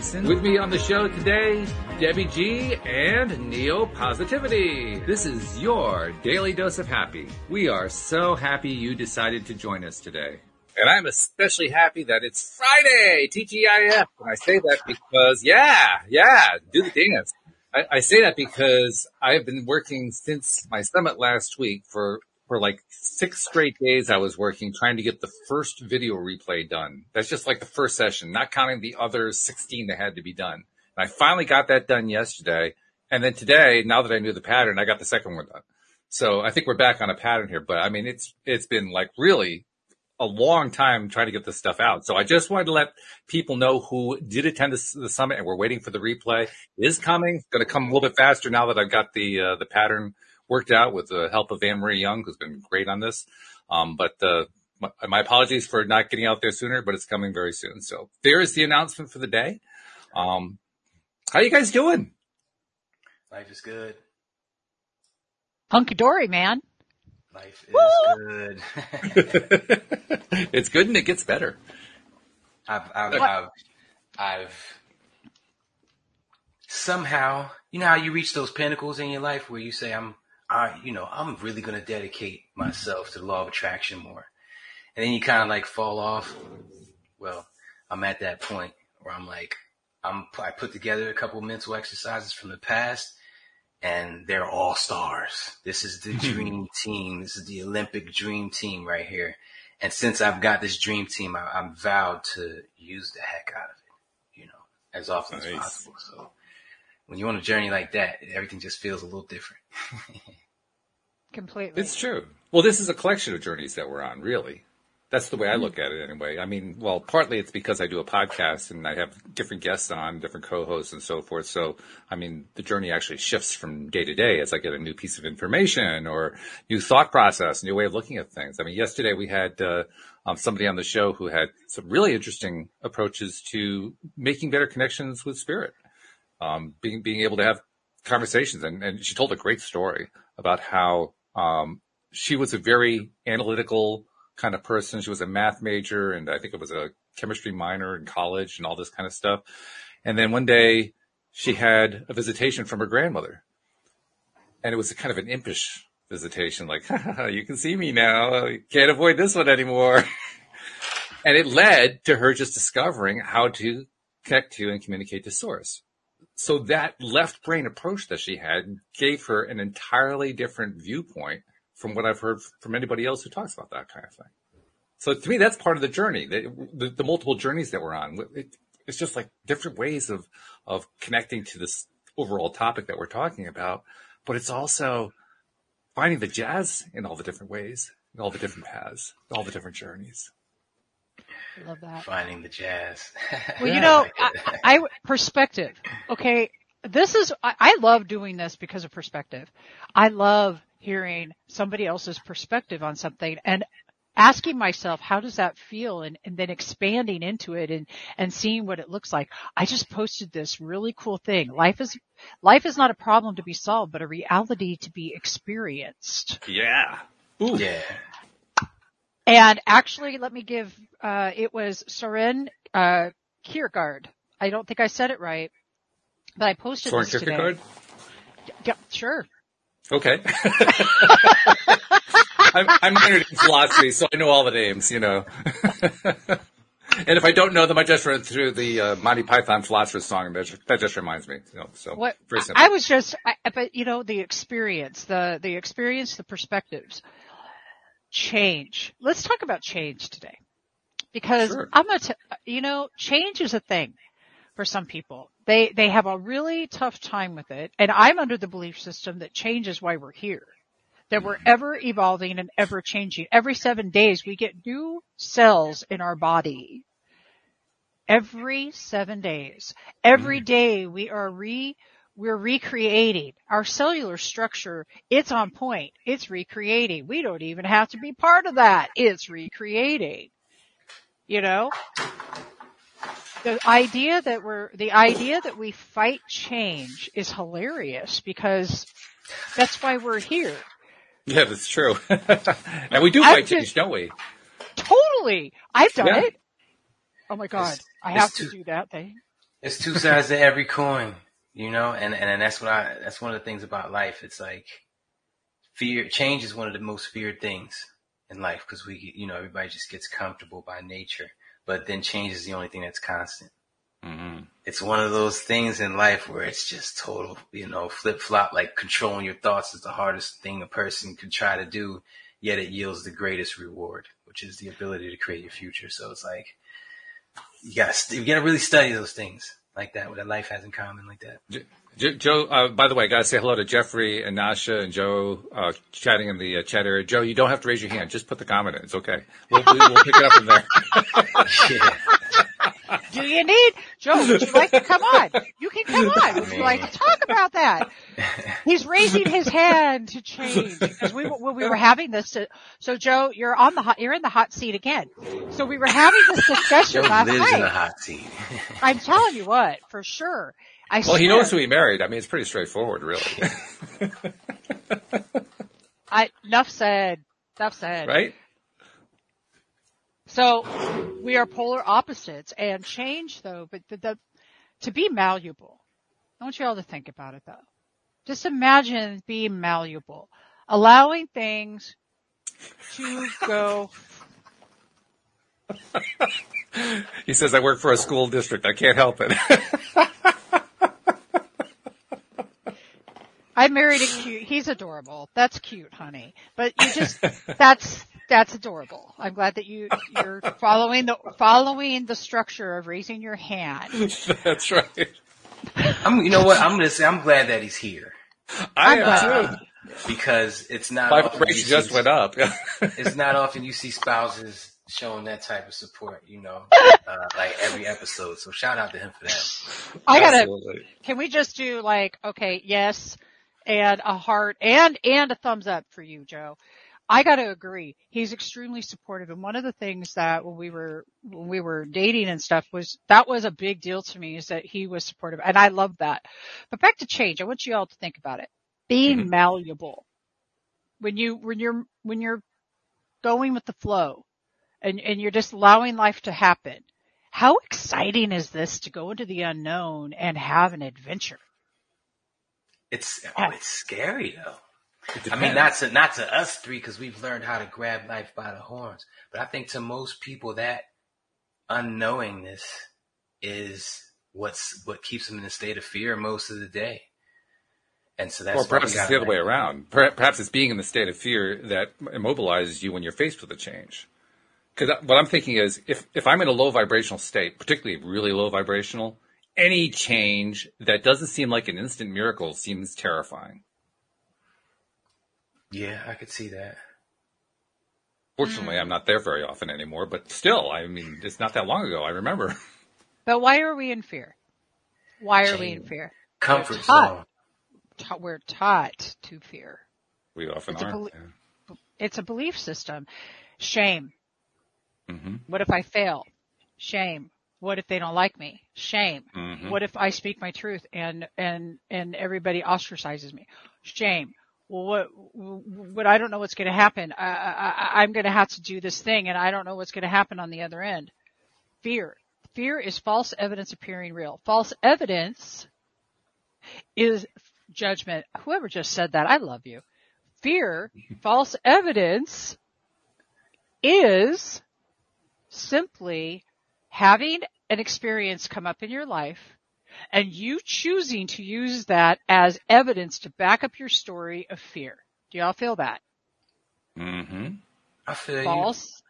Thiessen. With me on the show today, Debbie G and Neo Positivity. This is your daily dose of happy. We are so happy you decided to join us today. And I'm especially happy that it's Friday, TGIF. And I say that because, yeah, yeah, do the dance. I, I say that because I've been working since my summit last week for for like six straight days I was working trying to get the first video replay done. That's just like the first session, not counting the other 16 that had to be done. And I finally got that done yesterday. And then today, now that I knew the pattern, I got the second one done. So I think we're back on a pattern here, but I mean, it's, it's been like really a long time trying to get this stuff out. So I just wanted to let people know who did attend the, summit and we're waiting for the replay it is coming. It's going to come a little bit faster now that I've got the, uh, the pattern worked out with the help of Anne Marie Young, who's been great on this. Um, but, uh, my, my, apologies for not getting out there sooner, but it's coming very soon. So there is the announcement for the day. Um, how you guys doing? Life is good. Hunky dory, man. Life is Woo! good. it's good and it gets better. I've, I've, I've, I've somehow, you know how you reach those pinnacles in your life where you say, I'm, I, you know, I'm really going to dedicate myself to the law of attraction more. And then you kind of like fall off. Well, I'm at that point where I'm like, I'm, I put together a couple mental exercises from the past and they're all stars. This is the dream team. This is the Olympic dream team right here. And since I've got this dream team, I, am vowed to use the heck out of it, you know, as often nice. as possible. So when you're on a journey like that, everything just feels a little different. Completely. It's true. Well, this is a collection of journeys that we're on, really. That's the way I look at it anyway. I mean, well, partly it's because I do a podcast and I have different guests on, different co-hosts and so forth. So, I mean, the journey actually shifts from day to day as I get a new piece of information or new thought process, new way of looking at things. I mean, yesterday we had, uh, um, somebody on the show who had some really interesting approaches to making better connections with spirit um, being being able to have conversations. And, and she told a great story about how um, she was a very analytical kind of person. She was a math major, and I think it was a chemistry minor in college, and all this kind of stuff. And then one day, she had a visitation from her grandmother, and it was a kind of an impish visitation, like you can see me now, can't avoid this one anymore. and it led to her just discovering how to connect to and communicate to source so that left brain approach that she had gave her an entirely different viewpoint from what I've heard from anybody else who talks about that kind of thing. So to me, that's part of the journey, the, the, the multiple journeys that we're on. It, it's just like different ways of, of connecting to this overall topic that we're talking about. But it's also finding the jazz in all the different ways, in all the different paths, all the different journeys. Love that. Finding the jazz. well, you know, I, I, perspective. Okay. This is, I, I love doing this because of perspective. I love hearing somebody else's perspective on something and asking myself, how does that feel? And, and then expanding into it and, and seeing what it looks like. I just posted this really cool thing. Life is, life is not a problem to be solved, but a reality to be experienced. Yeah. Ooh. Yeah. And actually, let me give, uh, it was Soren, uh, Kierkegaard. I don't think I said it right, but I posted Soren this Kierkegaard? today. Yeah, sure. Okay. I'm, I'm in philosophy, so I know all the names, you know. and if I don't know them, I just run through the uh, Monty Python philosopher's song. That just, that just reminds me. You know, so what, I was just, I, but you know, the experience, the the experience, the perspectives change. Let's talk about change today. Because sure. I'm gonna, you know, change is a thing for some people. They, they have a really tough time with it. And I'm under the belief system that change is why we're here. That we're ever evolving and ever changing. Every seven days we get new cells in our body. Every seven days. Every mm. we are re, we're recreating our cellular structure. It's on point. It's recreating. We don't even have to be part of that. It's recreating. You know? The idea that we're, the idea that we fight change is hilarious because that's why we're here. Yeah, that's true. and we do fight change, don't we? Totally. I've done yeah. it. Oh my God. It's, I have to do that thing. It's two sides to every coin, you know, and, and, and that's what I, that's one of the things about life. It's like fear, change is one of the most feared things in life because we, you know, everybody just gets comfortable by nature, but then change is the only thing that's constant. Mm-hmm. It's one of those things in life where it's just total, you know, flip flop, like controlling your thoughts is the hardest thing a person can try to do, yet it yields the greatest reward, which is the ability to create your future. So it's like, you gotta, you gotta really study those things like that, what that life has in common like that. Joe, uh, by the way, I gotta say hello to Jeffrey and Nasha and Joe, uh, chatting in the uh, chat area. Joe, you don't have to raise your hand. Just put the comment in. It's okay. We'll, we'll pick it up from there. yeah. Do you need Joe? Would you like to come on? You can come on. Would you like talk about that? He's raising his hand to change because we when we were having this. So Joe, you're on the hot, you're in the hot seat again. So we were having this discussion Joe last lives night. in the hot seat. I'm telling you what, for sure. I well, swear. he knows who he married. I mean, it's pretty straightforward, really. I enough said. Enough said. Right. So we are polar opposites and change though, but the, the, to be malleable, I want you all to think about it though. Just imagine being malleable, allowing things to go. he says, I work for a school district. I can't help it. I married a cute, he's adorable. That's cute, honey. But you just, that's, that's adorable. I'm glad that you you're following the following the structure of raising your hand. That's right. I'm, you know what? I'm gonna say I'm glad that he's here. I am too. Because it's not my vibration just see, went up. it's not often you see spouses showing that type of support. You know, uh, like every episode. So shout out to him for that. I gotta. Absolutely. Can we just do like okay, yes, and a heart and and a thumbs up for you, Joe. I got to agree. He's extremely supportive. And one of the things that when we were, when we were dating and stuff was, that was a big deal to me is that he was supportive. And I love that. But back to change. I want you all to think about it. Being mm-hmm. malleable. When you, when you're, when you're going with the flow and, and you're just allowing life to happen. How exciting is this to go into the unknown and have an adventure? It's, oh, it's scary though. I mean, not to not to us three because we've learned how to grab life by the horns, but I think to most people that unknowingness is what's what keeps them in a state of fear most of the day. And so that's or perhaps it's the other way around. Perhaps it's being in the state of fear that immobilizes you when you're faced with a change. Because what I'm thinking is, if if I'm in a low vibrational state, particularly really low vibrational, any change that doesn't seem like an instant miracle seems terrifying. Yeah, I could see that. Fortunately, I'm not there very often anymore, but still, I mean, it's not that long ago. I remember. But why are we in fear? Why are we in fear? Comfort we're taught, zone. we're taught to fear. We often it's are. A yeah. It's a belief system. Shame. Mm-hmm. What if I fail? Shame. What if they don't like me? Shame. Mm-hmm. What if I speak my truth and and and everybody ostracizes me? Shame well, what, what I don't know what's going to happen. I, I, I'm going to have to do this thing and I don't know what's going to happen on the other end. Fear. Fear is false evidence appearing real. False evidence is judgment. Whoever just said that, I love you. Fear, false evidence is simply having an experience come up in your life and you choosing to use that as evidence to back up your story of fear. Do y'all feel that? Mm-hmm. I feel False. You.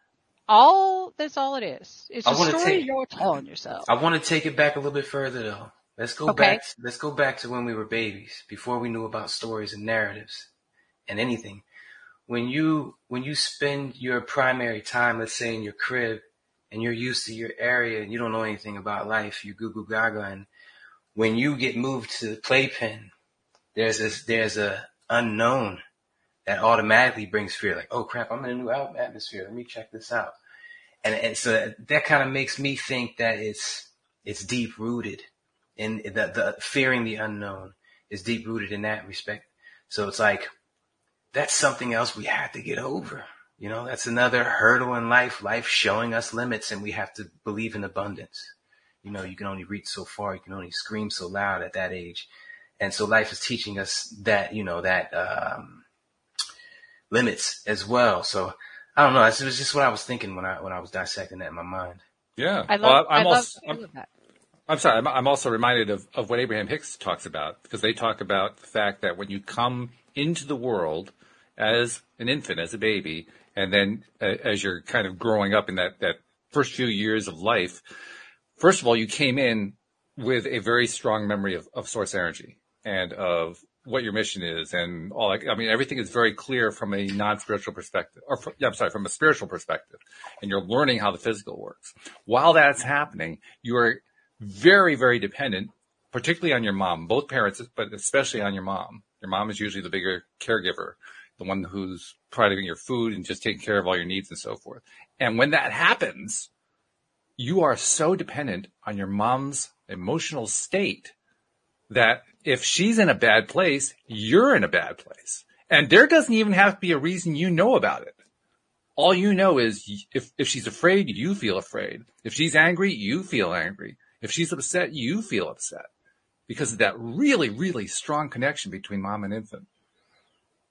All that's all it is. It's a story take, you're telling yourself. I want to take it back a little bit further though. Let's go okay. back. Let's go back to when we were babies, before we knew about stories and narratives and anything. When you when you spend your primary time, let's say in your crib, and you're used to your area and you don't know anything about life, you goo goo gaga and when you get moved to the playpen, there's this, there's a unknown that automatically brings fear. Like, oh crap, I'm in a new atmosphere. Let me check this out. And, and so that, kind of makes me think that it's, it's deep rooted in the, the fearing the unknown is deep rooted in that respect. So it's like, that's something else we have to get over. You know, that's another hurdle in life, life showing us limits and we have to believe in abundance. You know, you can only reach so far. You can only scream so loud at that age. And so life is teaching us that, you know, that, um, limits as well. So I don't know. It was just what I was thinking when I, when I was dissecting that in my mind. Yeah. I love, well, I'm I also, love, I'm, that. I'm sorry. I'm, I'm also reminded of, of what Abraham Hicks talks about because they talk about the fact that when you come into the world as an infant, as a baby, and then uh, as you're kind of growing up in that, that first few years of life, first of all, you came in with a very strong memory of, of source energy and of what your mission is and all that. I mean, everything is very clear from a non-spiritual perspective, or from, yeah, I'm sorry, from a spiritual perspective, and you're learning how the physical works. While that's happening, you are very, very dependent, particularly on your mom, both parents, but especially on your mom. Your mom is usually the bigger caregiver, the one who's providing your food and just taking care of all your needs and so forth. And when that happens, you are so dependent on your mom's emotional state that if she's in a bad place, you're in a bad place. And there doesn't even have to be a reason you know about it. All you know is if, if she's afraid, you feel afraid. If she's angry, you feel angry. If she's upset, you feel upset because of that really, really strong connection between mom and infant.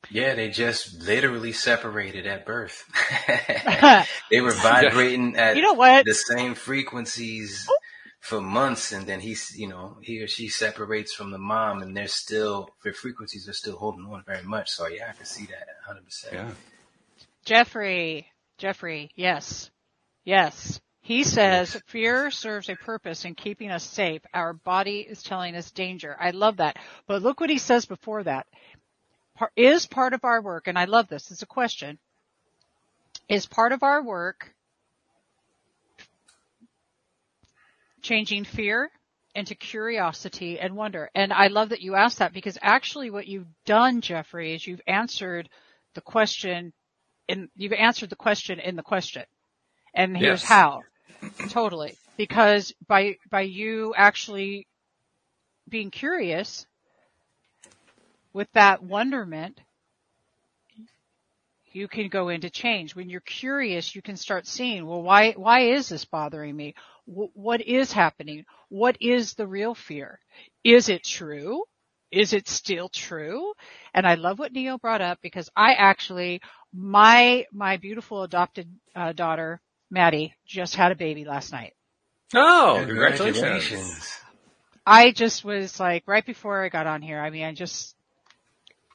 Yeah, they just literally separated at birth. they were vibrating at you know what? the same frequencies for months and then he's, you know, he or she separates from the mom and they're still, their frequencies are still holding on very much. So yeah, I can see that 100%. Yeah. Jeffrey, Jeffrey, yes, yes. He says fear serves a purpose in keeping us safe. Our body is telling us danger. I love that. But look what he says before that. Is part of our work, and I love this, it's a question, is part of our work changing fear into curiosity and wonder. And I love that you asked that because actually what you've done, Jeffrey, is you've answered the question in, you've answered the question in the question. And here's yes. how. totally. Because by, by you actually being curious with that wonderment, you can go into change. When you're curious, you can start seeing, well, why, why is this bothering me? W- what is happening? What is the real fear? Is it true? Is it still true? And I love what Neil brought up because I actually, my, my beautiful adopted uh, daughter, Maddie, just had a baby last night. Oh, congratulations. congratulations. I just was like, right before I got on here, I mean, I just,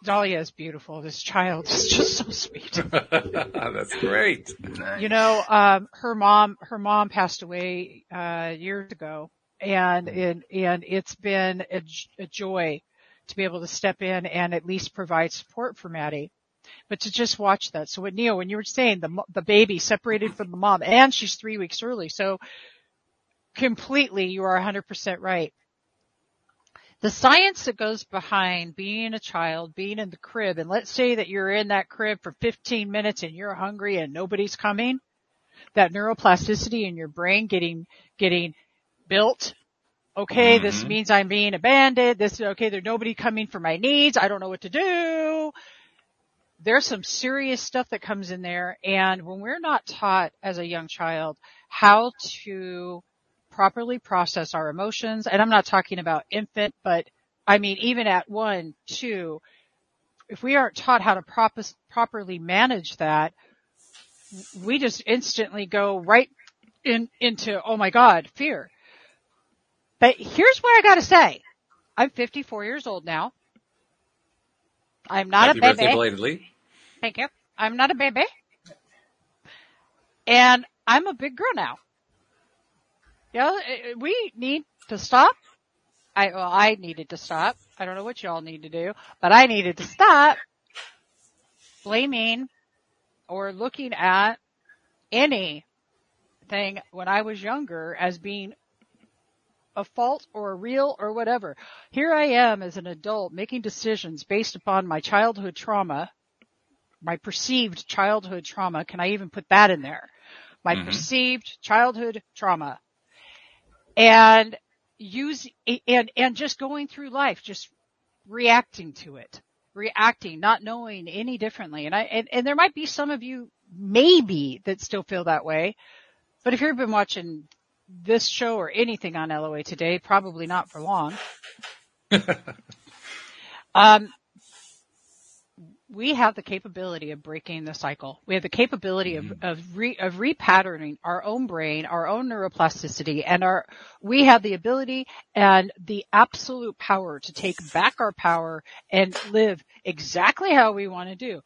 Dahlia is beautiful. This child is just so sweet. That's great. You know, um, her mom, her mom passed away, uh, years ago and, and, and it's been a, a joy to be able to step in and at least provide support for Maddie. But to just watch that. So what Neo, when you were saying the, the baby separated from the mom and she's three weeks early. So completely you are 100% right the science that goes behind being a child, being in the crib, and let's say that you're in that crib for 15 minutes and you're hungry and nobody's coming, that neuroplasticity in your brain getting, getting built. Okay, mm-hmm. this means I'm being abandoned. This is okay. There's nobody coming for my needs. I don't know what to do. There's some serious stuff that comes in there. And when we're not taught as a young child how to properly process our emotions. And I'm not talking about infant, but I mean, even at one, two, if we aren't taught how to prop- properly manage that, we just instantly go right in, into, oh my God, fear. But here's what I gotta say. I'm 54 years old now. I'm not Happy a baby. Birthday belatedly. Thank you. I'm not a baby. And I'm a big girl now. Yeah, we need to stop. I, well, I needed to stop. I don't know what y'all need to do, but I needed to stop blaming or looking at anything when I was younger as being a fault or a real or whatever. Here I am as an adult making decisions based upon my childhood trauma, my perceived childhood trauma. Can I even put that in there? My mm-hmm. perceived childhood trauma and use and and just going through life just reacting to it reacting not knowing any differently and i and, and there might be some of you maybe that still feel that way. But if you've been watching this show or anything on LOA today, probably not for long. um, we have the capability of breaking the cycle. We have the capability of, mm-hmm. of, re, of repatterning our own brain, our own neuroplasticity, and our, we have the ability and the absolute power to take back our power and live exactly how we want to do.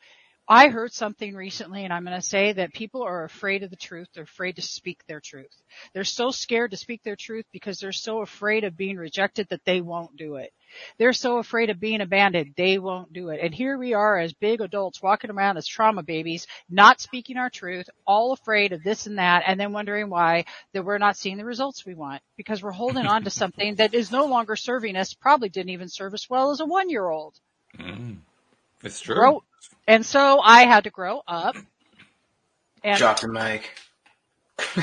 I heard something recently and I'm going to say that people are afraid of the truth. They're afraid to speak their truth. They're so scared to speak their truth because they're so afraid of being rejected that they won't do it. They're so afraid of being abandoned, they won't do it. And here we are as big adults walking around as trauma babies, not speaking our truth, all afraid of this and that, and then wondering why that we're not seeing the results we want because we're holding on to something that is no longer serving us, probably didn't even serve us well as a one year old. Mm. It's true. Grow, and so I had to grow up. And Drop the mic.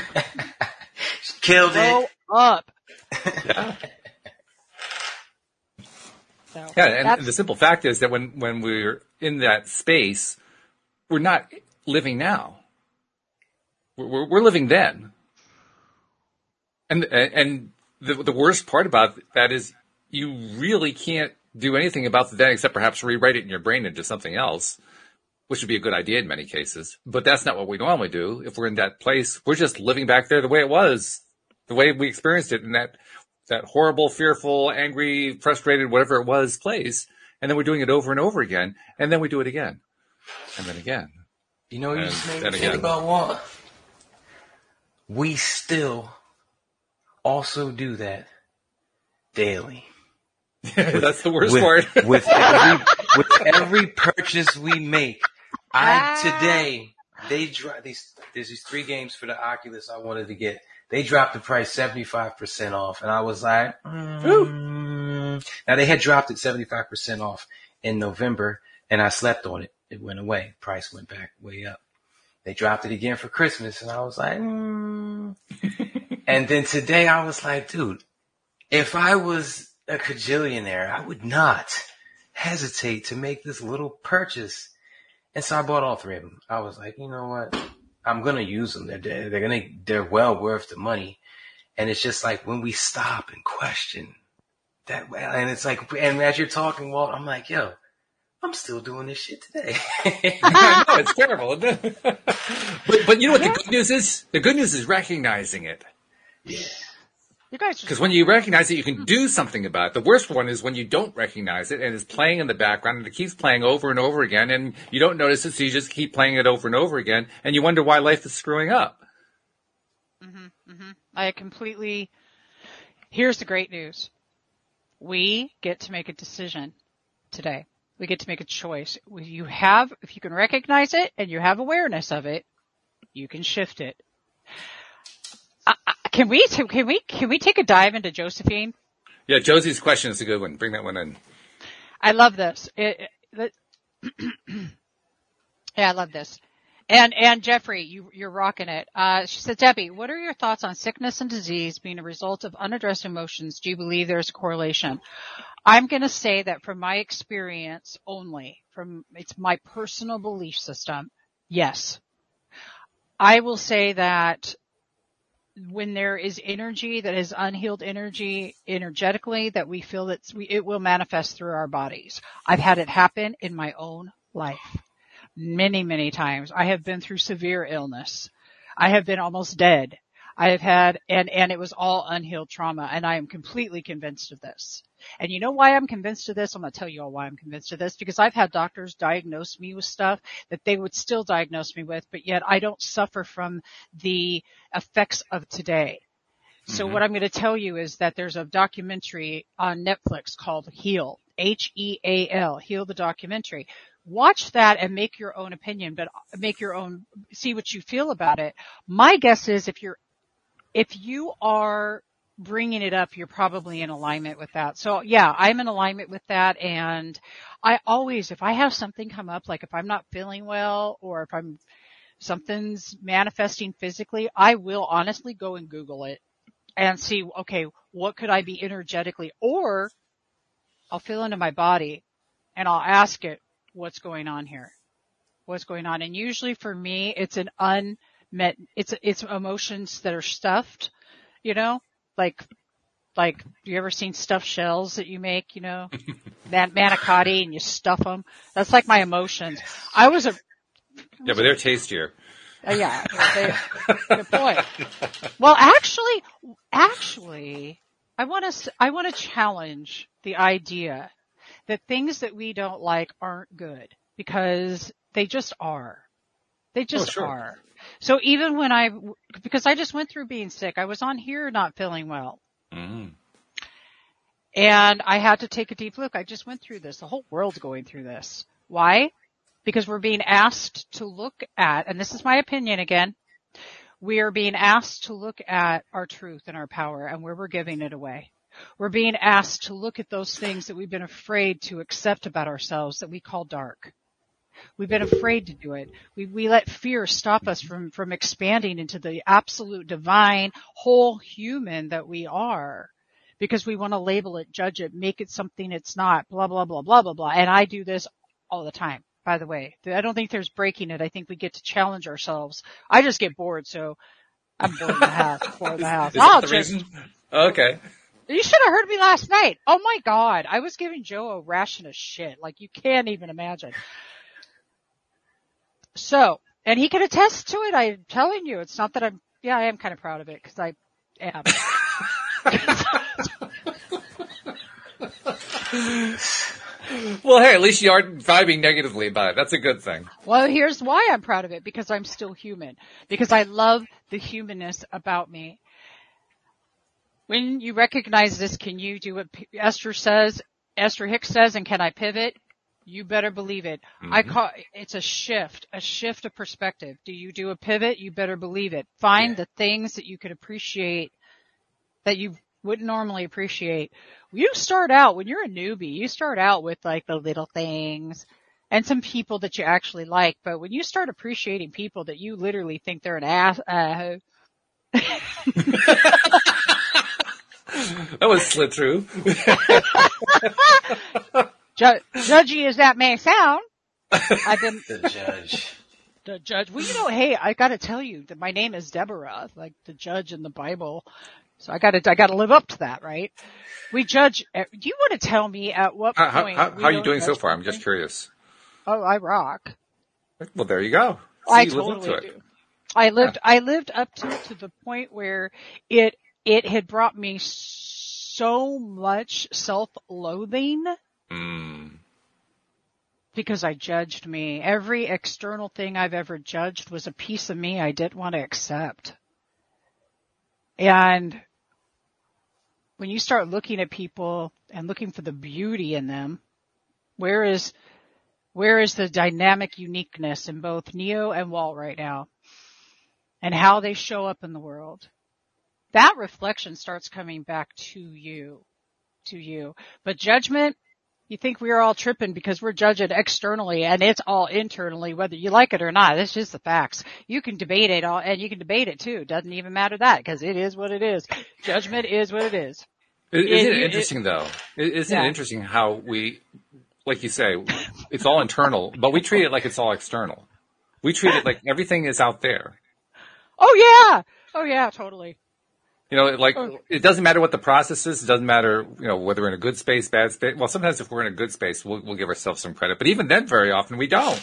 Killed grow it. up. yeah. So yeah, and the simple fact is that when, when we're in that space, we're not living now. We're, we're living then. And, and the, the worst part about that is you really can't do anything about the then except perhaps rewrite it in your brain into something else, which would be a good idea in many cases. But that's not what we normally do. If we're in that place, we're just living back there the way it was, the way we experienced it in that, that horrible, fearful, angry, frustrated, whatever it was place. And then we're doing it over and over again. And then we do it again. And then again. You know, you just made me think about what? We still also do that daily. That's the worst with, part. with every with every purchase we make, I ah. today they drop these. There's these three games for the Oculus I wanted to get. They dropped the price seventy five percent off, and I was like, mm. now they had dropped it seventy five percent off in November, and I slept on it. It went away. Price went back way up. They dropped it again for Christmas, and I was like, mm. and then today I was like, dude, if I was a cajillionaire, I would not hesitate to make this little purchase. And so I bought all three of them. I was like, you know what? I'm going to use them. They're, they're going to, they're well worth the money. And it's just like when we stop and question that, and it's like, and as you're talking, Walt, I'm like, yo, I'm still doing this shit today. I know, it's terrible. but, but you know what the good news is? The good news is recognizing it. Yeah. You guys Because when you recognize it, you can do something about it. The worst one is when you don't recognize it and it's playing in the background and it keeps playing over and over again and you don't notice it, so you just keep playing it over and over again and you wonder why life is screwing up. Mm-hmm, mm-hmm. I completely, here's the great news. We get to make a decision today. We get to make a choice. You have, if you can recognize it and you have awareness of it, you can shift it. Can we, can we, can we take a dive into Josephine? Yeah, Josie's question is a good one. Bring that one in. I love this. It, it, yeah, I love this. And, and Jeffrey, you, you're rocking it. Uh, she said, Debbie, what are your thoughts on sickness and disease being a result of unaddressed emotions? Do you believe there's a correlation? I'm going to say that from my experience only, from, it's my personal belief system. Yes. I will say that when there is energy that is unhealed energy energetically that we feel that it will manifest through our bodies. I've had it happen in my own life many, many times. I have been through severe illness. I have been almost dead. I have had, and, and it was all unhealed trauma and I am completely convinced of this. And you know why I'm convinced of this? I'm going to tell you all why I'm convinced of this because I've had doctors diagnose me with stuff that they would still diagnose me with, but yet I don't suffer from the effects of today. So mm-hmm. what I'm going to tell you is that there's a documentary on Netflix called Heal, H-E-A-L, Heal the documentary. Watch that and make your own opinion, but make your own, see what you feel about it. My guess is if you're, if you are bringing it up, you're probably in alignment with that. So yeah, I'm in alignment with that. And I always, if I have something come up, like if I'm not feeling well or if I'm, something's manifesting physically, I will honestly go and Google it and see, okay, what could I be energetically or I'll feel into my body and I'll ask it what's going on here. what's going on. And usually for me, it's an unmet, it's, it's emotions that are stuffed, you know, like, like, you ever seen stuffed shells that you make, you know, that manicotti and you stuff them? That's like my emotions. I was a, yeah, but they're tastier. Uh, yeah, they, good point. Well, actually, actually, I want to, I want to challenge the idea that things that we don't like aren't good because they just are. They just oh, sure. are. So even when I, because I just went through being sick, I was on here not feeling well. Mm. And I had to take a deep look. I just went through this. The whole world's going through this. Why? Because we're being asked to look at, and this is my opinion again, we are being asked to look at our truth and our power and where we're giving it away. We're being asked to look at those things that we've been afraid to accept about ourselves that we call dark. We've been afraid to do it. We, we let fear stop us from, from expanding into the absolute divine whole human that we are because we want to label it, judge it, make it something it's not, blah, blah, blah, blah, blah, blah. And I do this all the time, by the way. I don't think there's breaking it. I think we get to challenge ourselves. I just get bored, so I'm bored in the house, bored the house. I'll just, reason? Okay. You should have heard me last night. Oh my god, I was giving Joe a ration of shit, like you can't even imagine. So, and he can attest to it. I'm telling you, it's not that I'm. Yeah, I am kind of proud of it because I am. well, hey, at least you aren't vibing negatively about it. That's a good thing. Well, here's why I'm proud of it because I'm still human. Because I love the humanness about me. When you recognize this, can you do what Esther says, Esther Hicks says, and can I pivot? You better believe it. Mm-hmm. I call it's a shift, a shift of perspective. Do you do a pivot? You better believe it. Find yeah. the things that you could appreciate that you wouldn't normally appreciate. You start out when you're a newbie, you start out with like the little things and some people that you actually like, but when you start appreciating people that you literally think they're an ass, uh, that was slid through. Ju- judgy as that may sound, I've been the judge. The judge. Well, you know, hey, I got to tell you that my name is Deborah, like the judge in the Bible. So I got to, I got to live up to that, right? We judge. Do you want to tell me at what how, point? How, how, how are you doing so far? I'm just curious. Oh, I rock. Well, there you go. See, I totally to do. I lived, yeah. I lived up to to the point where it it had brought me so much self-loathing. Mm. Because I judged me. Every external thing I've ever judged was a piece of me I didn't want to accept. And when you start looking at people and looking for the beauty in them, where is, where is the dynamic uniqueness in both Neo and Walt right now? And how they show up in the world that reflection starts coming back to you, to you. But judgment, you think we're all tripping because we're judging externally and it's all internally, whether you like it or not. It's just the facts. You can debate it all and you can debate it too. Doesn't even matter that because it is what it is. Judgment is what it is. Isn't it, it interesting it, though? Isn't yeah. it interesting how we, like you say, it's all internal, but we treat it like it's all external. We treat it like everything is out there. Oh yeah. Oh yeah, totally. You know, like oh. it doesn't matter what the process is. It doesn't matter, you know, whether we're in a good space, bad space. Well, sometimes if we're in a good space, we'll, we'll give ourselves some credit, but even then, very often we don't.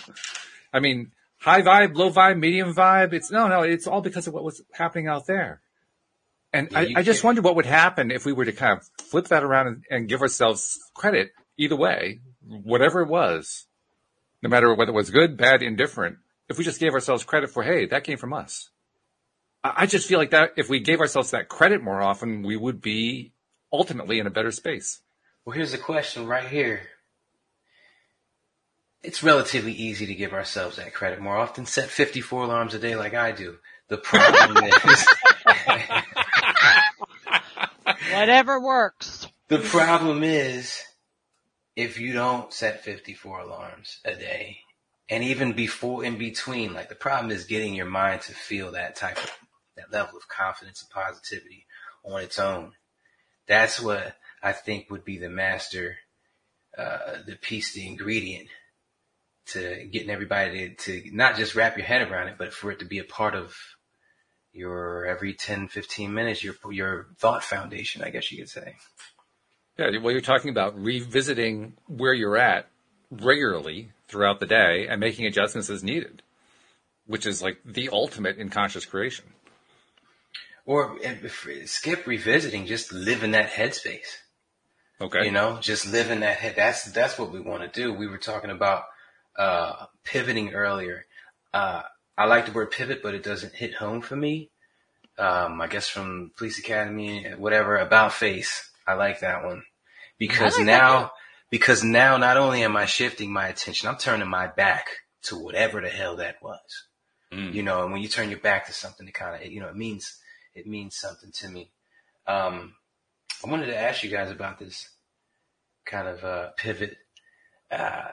I mean, high vibe, low vibe, medium vibe. It's no, no. It's all because of what was happening out there. And yeah, I, I, just wonder what would happen if we were to kind of flip that around and, and give ourselves credit either way, whatever it was, no matter whether it was good, bad, indifferent. If we just gave ourselves credit for, hey, that came from us. I just feel like that if we gave ourselves that credit more often, we would be ultimately in a better space. Well, here's the question right here. It's relatively easy to give ourselves that credit more often. Set 54 alarms a day like I do. The problem is. Whatever works. The problem is if you don't set 54 alarms a day and even before in between, like the problem is getting your mind to feel that type of that level of confidence and positivity on its own. That's what I think would be the master, uh, the piece, the ingredient to getting everybody to, to not just wrap your head around it, but for it to be a part of your every 10, 15 minutes, your, your thought foundation, I guess you could say. Yeah. Well, you're talking about revisiting where you're at regularly throughout the day and making adjustments as needed, which is like the ultimate in conscious creation. Or skip revisiting, just live in that headspace. Okay. You know, just live in that head. That's, that's what we want to do. We were talking about, uh, pivoting earlier. Uh, I like the word pivot, but it doesn't hit home for me. Um, I guess from Police Academy, whatever, about face. I like that one because like now, because now not only am I shifting my attention, I'm turning my back to whatever the hell that was. Mm. You know, and when you turn your back to something, it kind of, you know, it means, it means something to me. Um, I wanted to ask you guys about this kind of, uh, pivot, uh,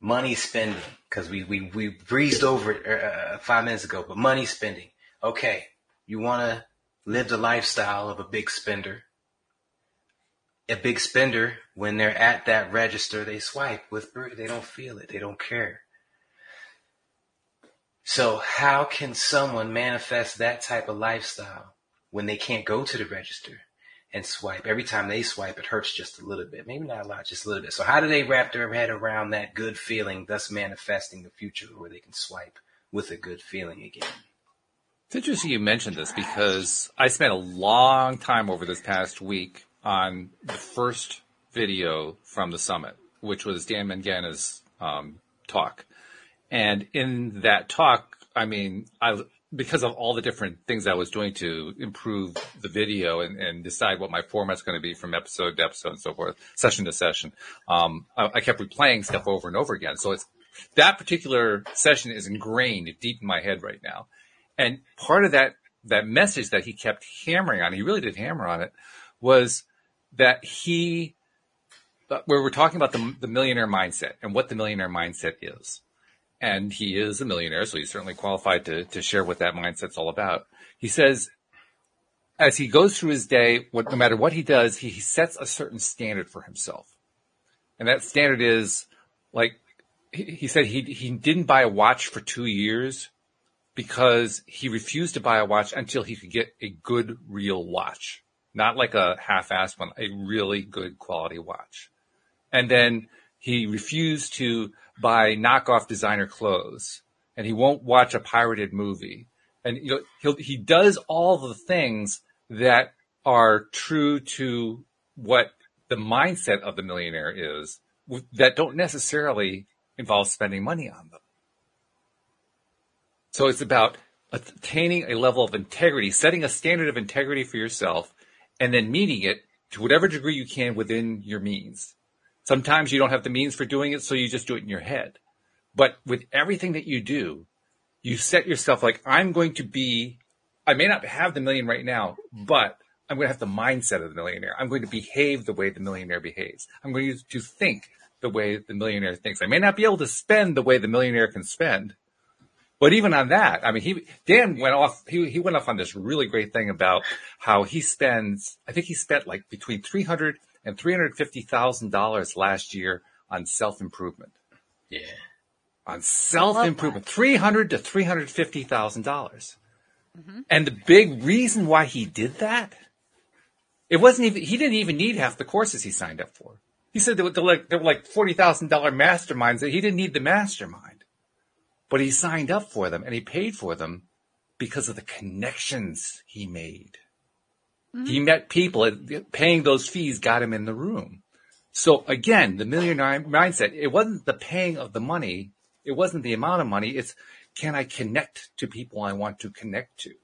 money spending because we, we, we breezed over it uh, five minutes ago, but money spending. Okay. You want to live the lifestyle of a big spender. A big spender, when they're at that register, they swipe with, they don't feel it. They don't care. So how can someone manifest that type of lifestyle when they can't go to the register? and swipe. Every time they swipe, it hurts just a little bit. Maybe not a lot, just a little bit. So how do they wrap their head around that good feeling, thus manifesting the future where they can swipe with a good feeling again? It's interesting you mentioned this because I spent a long time over this past week on the first video from the summit, which was Dan Mangana's um, talk. And in that talk, I mean, I because of all the different things I was doing to improve the video and, and decide what my format's going to be from episode to episode and so forth, session to session, um, I, I, kept replaying stuff over and over again. So it's that particular session is ingrained deep in my head right now. And part of that, that message that he kept hammering on, he really did hammer on it, was that he, uh, where we're talking about the, the millionaire mindset and what the millionaire mindset is and he is a millionaire, so he's certainly qualified to, to share what that mindset's all about. He says, as he goes through his day, what, no matter what he does, he, he sets a certain standard for himself. And that standard is like, he, he said he, he didn't buy a watch for two years because he refused to buy a watch until he could get a good real watch. Not like a half-assed one, a really good quality watch. And then he refused to buy knockoff designer clothes and he won't watch a pirated movie. And you know, he'll, he does all the things that are true to what the mindset of the millionaire is that don't necessarily involve spending money on them. So it's about attaining a level of integrity, setting a standard of integrity for yourself, and then meeting it to whatever degree you can within your means. Sometimes you don't have the means for doing it, so you just do it in your head. But with everything that you do, you set yourself like, I'm going to be, I may not have the million right now, but I'm going to have the mindset of the millionaire. I'm going to behave the way the millionaire behaves. I'm going to think the way the millionaire thinks. I may not be able to spend the way the millionaire can spend, but even on that, I mean, he, Dan went off, he, he went off on this really great thing about how he spends, I think he spent like between 300 and $350,000 last year on self improvement. Yeah. On self improvement, 300 to $350,000. mm-hmm. And the big reason why he did that, it wasn't even, he didn't even need half the courses he signed up for. He said there were, like, there were like $40,000 masterminds that he didn't need the mastermind, but he signed up for them and he paid for them because of the connections he made. Mm-hmm. He met people paying those fees got him in the room. So again, the millionaire mindset, it wasn't the paying of the money. It wasn't the amount of money. It's can I connect to people I want to connect to?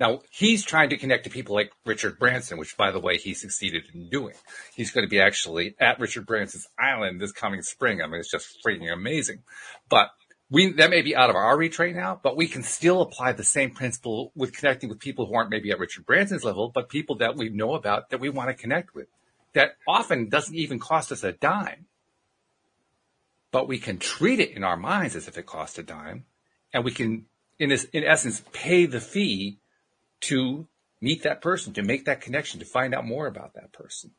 Now he's trying to connect to people like Richard Branson, which by the way, he succeeded in doing. He's going to be actually at Richard Branson's island this coming spring. I mean, it's just freaking amazing. But we that may be out of our reach right now, but we can still apply the same principle with connecting with people who aren't maybe at Richard Branson's level, but people that we know about that we want to connect with. That often doesn't even cost us a dime. But we can treat it in our minds as if it cost a dime, and we can, in this, in essence, pay the fee to meet that person, to make that connection, to find out more about that person.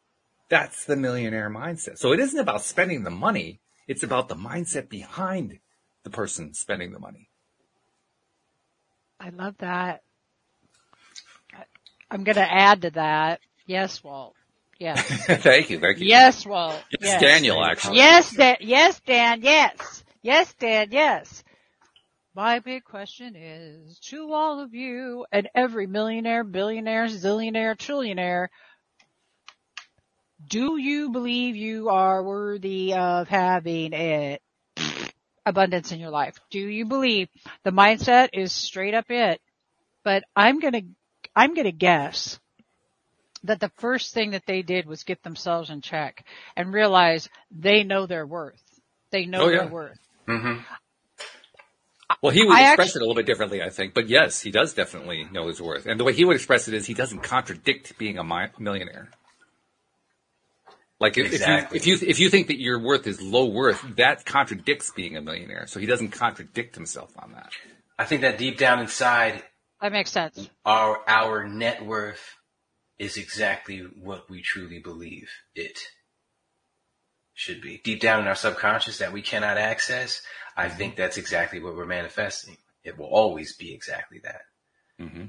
That's the millionaire mindset. So it isn't about spending the money It's about the mindset behind the person spending the money. I love that. I'm going to add to that. Yes, Walt. Yes. thank you. Thank you. Yes, Walt. Yes, yes. Daniel, actually. Yes, Dan. Yes, Dan. Yes. Yes, Dan. Yes. My big question is to all of you and every millionaire, billionaire, zillionaire, trillionaire. Do you believe you are worthy of having it? Abundance in your life? Do you believe the mindset is straight up it? But I'm gonna, I'm gonna guess that the first thing that they did was get themselves in check and realize they know their worth. They know oh, yeah. their worth. Mm-hmm. Well, he would I express actually, it a little bit differently, I think. But yes, he does definitely know his worth. And the way he would express it is he doesn't contradict being a millionaire. Like if, exactly. if, you if you if you think that your worth is low worth, that contradicts being a millionaire. So he doesn't contradict himself on that. I think that deep down inside, that makes sense. Our our net worth is exactly what we truly believe it should be. Deep down in our subconscious that we cannot access, I mm-hmm. think that's exactly what we're manifesting. It will always be exactly that. Mm-hmm.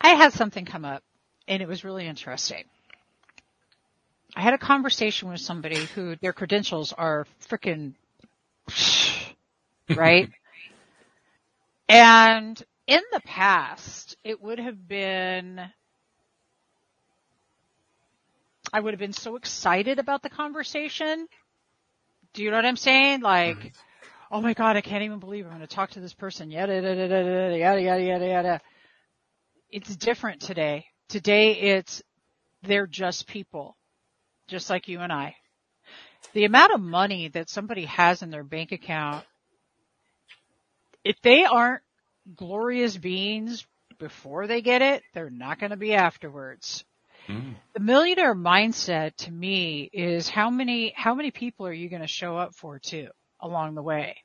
I had something come up and it was really interesting. I had a conversation with somebody who their credentials are freaking right. and in the past, it would have been, I would have been so excited about the conversation. Do you know what I'm saying? Like, mm-hmm. oh my God, I can't even believe I'm going to talk to this person. Yada, yada, yada, yada, yada, yada, yada. It's different today. Today it's, they're just people just like you and I. The amount of money that somebody has in their bank account, if they aren't glorious beings before they get it, they're not going to be afterwards. Mm. The millionaire mindset to me is how many, how many people are you going to show up for too along the way?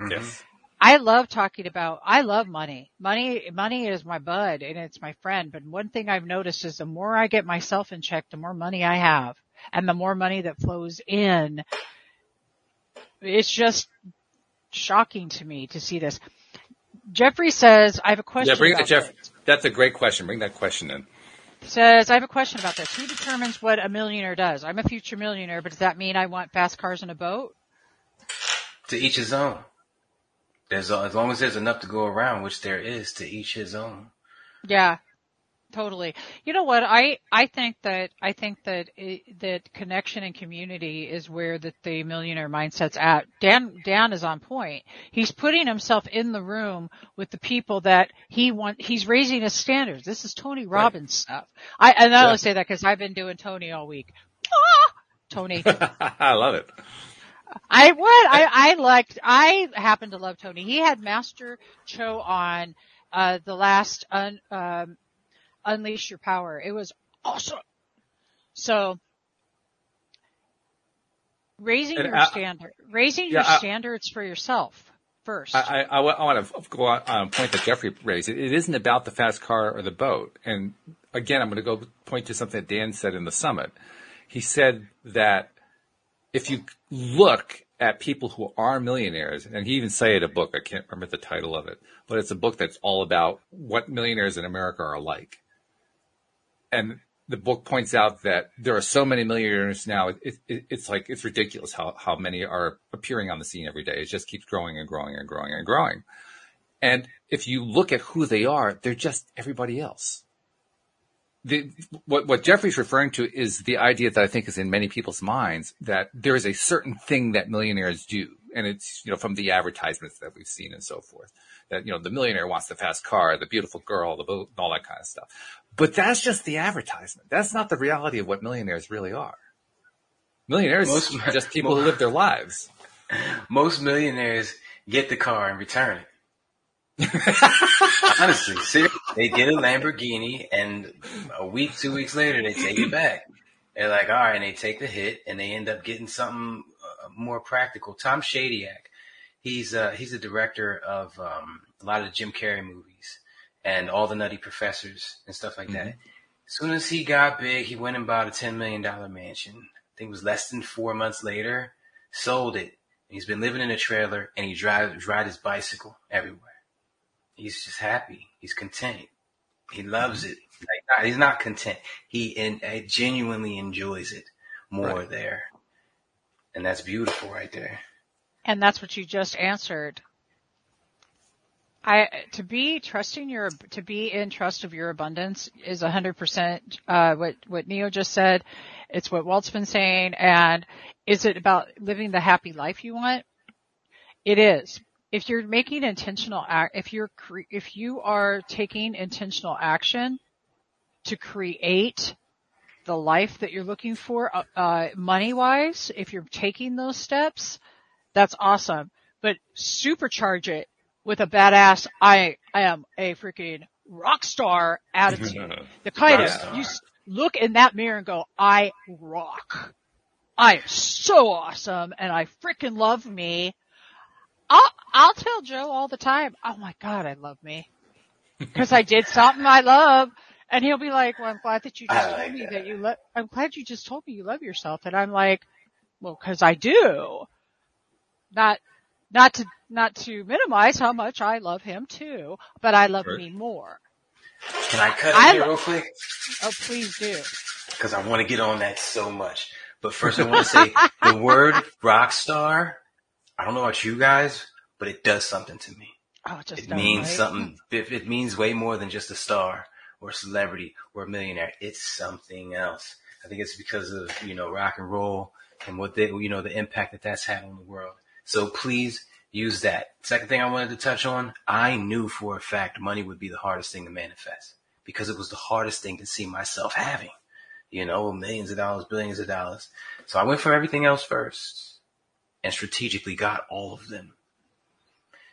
Mm-hmm. Yes. I love talking about, I love money. Money, money is my bud and it's my friend. But one thing I've noticed is the more I get myself in check, the more money I have and the more money that flows in, it's just shocking to me to see this. Jeffrey says, I have a question. Yeah, bring Jeff. This. That's a great question. Bring that question in. Says, I have a question about this. Who determines what a millionaire does? I'm a future millionaire, but does that mean I want fast cars and a boat? To each his own. There's, as long as there's enough to go around, which there is, to each his own. Yeah. Totally. You know what? I, I think that, I think that, it, that connection and community is where that the millionaire mindset's at. Dan, Dan is on point. He's putting himself in the room with the people that he want, he's raising his standards. This is Tony Robbins right. stuff. I, and I yeah. say that because I've been doing Tony all week. Ah! Tony. I love it. I what I I liked I happen to love Tony. He had Master Cho on uh the last un, um unleash your power. It was awesome. So raising and your I, standard, raising yeah, your I, standards for yourself first. I, I, want to go on, a point that Jeffrey raised. It, it isn't about the fast car or the boat. And again, I'm going to go point to something that Dan said in the summit. He said that if you look at people who are millionaires, and he even cited a book, I can't remember the title of it, but it's a book that's all about what millionaires in America are like and the book points out that there are so many millionaires now. It, it, it's like it's ridiculous how how many are appearing on the scene every day. It just keeps growing and growing and growing and growing. And if you look at who they are, they're just everybody else. The, what, what Jeffrey's referring to is the idea that I think is in many people's minds that there is a certain thing that millionaires do. And it's, you know, from the advertisements that we've seen and so forth that, you know, the millionaire wants the fast car, the beautiful girl, the boat, all that kind of stuff. But that's just the advertisement. That's not the reality of what millionaires really are. Millionaires most, are just people most, who live their lives. Most millionaires get the car and return it. Honestly, seriously, they get a Lamborghini and a week, two weeks later, they take it back. They're like, all right, and they take the hit and they end up getting something uh, more practical. Tom Shadyac, he's uh, he's a director of um, a lot of the Jim Carrey movies and all the Nutty Professors and stuff like mm-hmm. that. As soon as he got big, he went and bought a ten million dollar mansion I think it was less than four months later, sold it. He's been living in a trailer and he drives ride his bicycle everywhere. He's just happy. He's content. He loves it. Like, he's not content. He in, uh, genuinely enjoys it more right. there. And that's beautiful right there. And that's what you just answered. I to be trusting your to be in trust of your abundance is a hundred percent uh, what what Neo just said. It's what Walt's been saying, and is it about living the happy life you want? It is. If you're making intentional act, if you're cre- if you are taking intentional action to create the life that you're looking for, uh, uh money wise, if you're taking those steps, that's awesome. But supercharge it with a badass, I, I am a freaking rock star attitude. the kind of, you look in that mirror and go, I rock. I am so awesome and I freaking love me. I'll, I'll tell Joe all the time, oh my god, I love me. Cause I did something I love. And he'll be like, well, I'm glad that you just told me that. that you love, I'm glad you just told me you love yourself. And I'm like, well, cause I do. Not, not to, not to minimize how much I love him too, but I love right. me more. Can I cut I here lo- real quick? Oh, please do. Cause I want to get on that so much. But first I want to say the word rock star, I don't know about you guys, but it does something to me. Oh, it, it means right? something. It, it means way more than just a star or a celebrity or a millionaire. It's something else. I think it's because of, you know, rock and roll and what they, you know, the impact that that's had on the world. So please use that. Second thing I wanted to touch on, I knew for a fact money would be the hardest thing to manifest because it was the hardest thing to see myself having, you know, millions of dollars, billions of dollars. So I went for everything else first and strategically got all of them.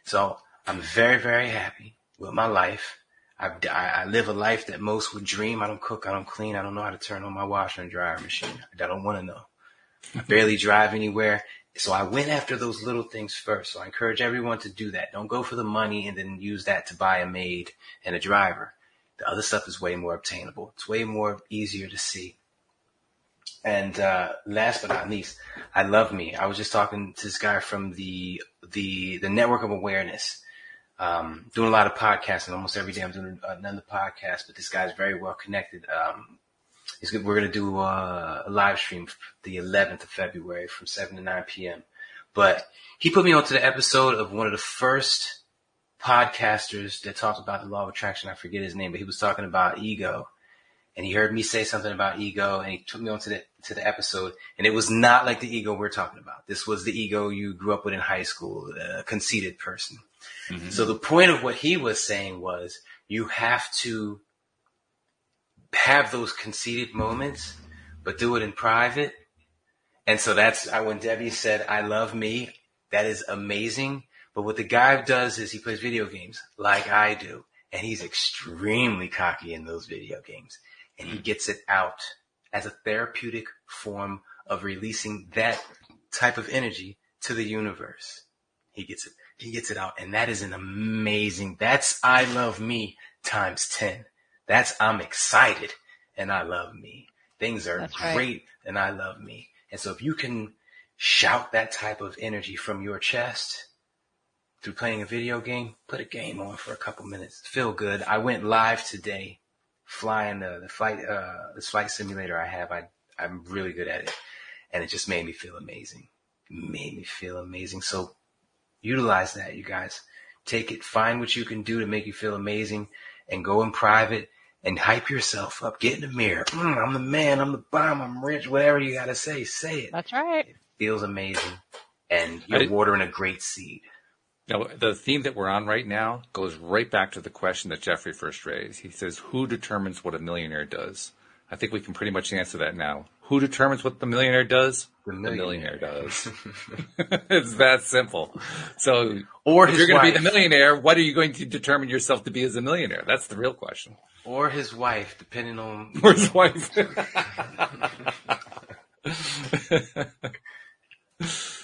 So I'm very, very happy with my life. I, I live a life that most would dream. I don't cook. I don't clean. I don't know how to turn on my washer and dryer machine. I don't want to know. I barely drive anywhere. So I went after those little things first. So I encourage everyone to do that. Don't go for the money and then use that to buy a maid and a driver. The other stuff is way more obtainable. It's way more easier to see. And uh, last but not least, I love me. I was just talking to this guy from the the the network of awareness. Um, doing a lot of podcasting. Almost every day I'm doing another podcast, but this guy's very well connected. Um, we're going to do uh, a live stream the 11th of February from 7 to 9 p.m. But he put me onto the episode of one of the first podcasters that talked about the law of attraction. I forget his name, but he was talking about ego. And he heard me say something about ego and he took me onto the, to the episode. And it was not like the ego we're talking about. This was the ego you grew up with in high school, a conceited person. Mm-hmm. So the point of what he was saying was you have to have those conceited moments, but do it in private. And so that's when Debbie said, I love me. That is amazing. But what the guy does is he plays video games like I do. And he's extremely cocky in those video games. And he gets it out as a therapeutic form of releasing that type of energy to the universe. He gets it, he gets it out. And that is an amazing, that's I love me times 10. That's I'm excited and I love me. Things are That's great right. and I love me. And so if you can shout that type of energy from your chest through playing a video game, put a game on for a couple minutes. Feel good. I went live today flying the, the flight, uh, this flight simulator I have. I, I'm really good at it and it just made me feel amazing. made me feel amazing. So utilize that, you guys. Take it, find what you can do to make you feel amazing and go in private and hype yourself up. Get in the mirror. Mm, I'm the man. I'm the bomb. I'm rich. Whatever you got to say, say it. That's right. It feels amazing. And you're watering a great seed. Now, the theme that we're on right now goes right back to the question that Jeffrey first raised. He says, who determines what a millionaire does? I think we can pretty much answer that now. Who determines what the millionaire does? The millionaire, the millionaire does. it's that simple. So, or if you're going to be the millionaire, what are you going to determine yourself to be as a millionaire? That's the real question. Or his wife, depending on. Or his wife.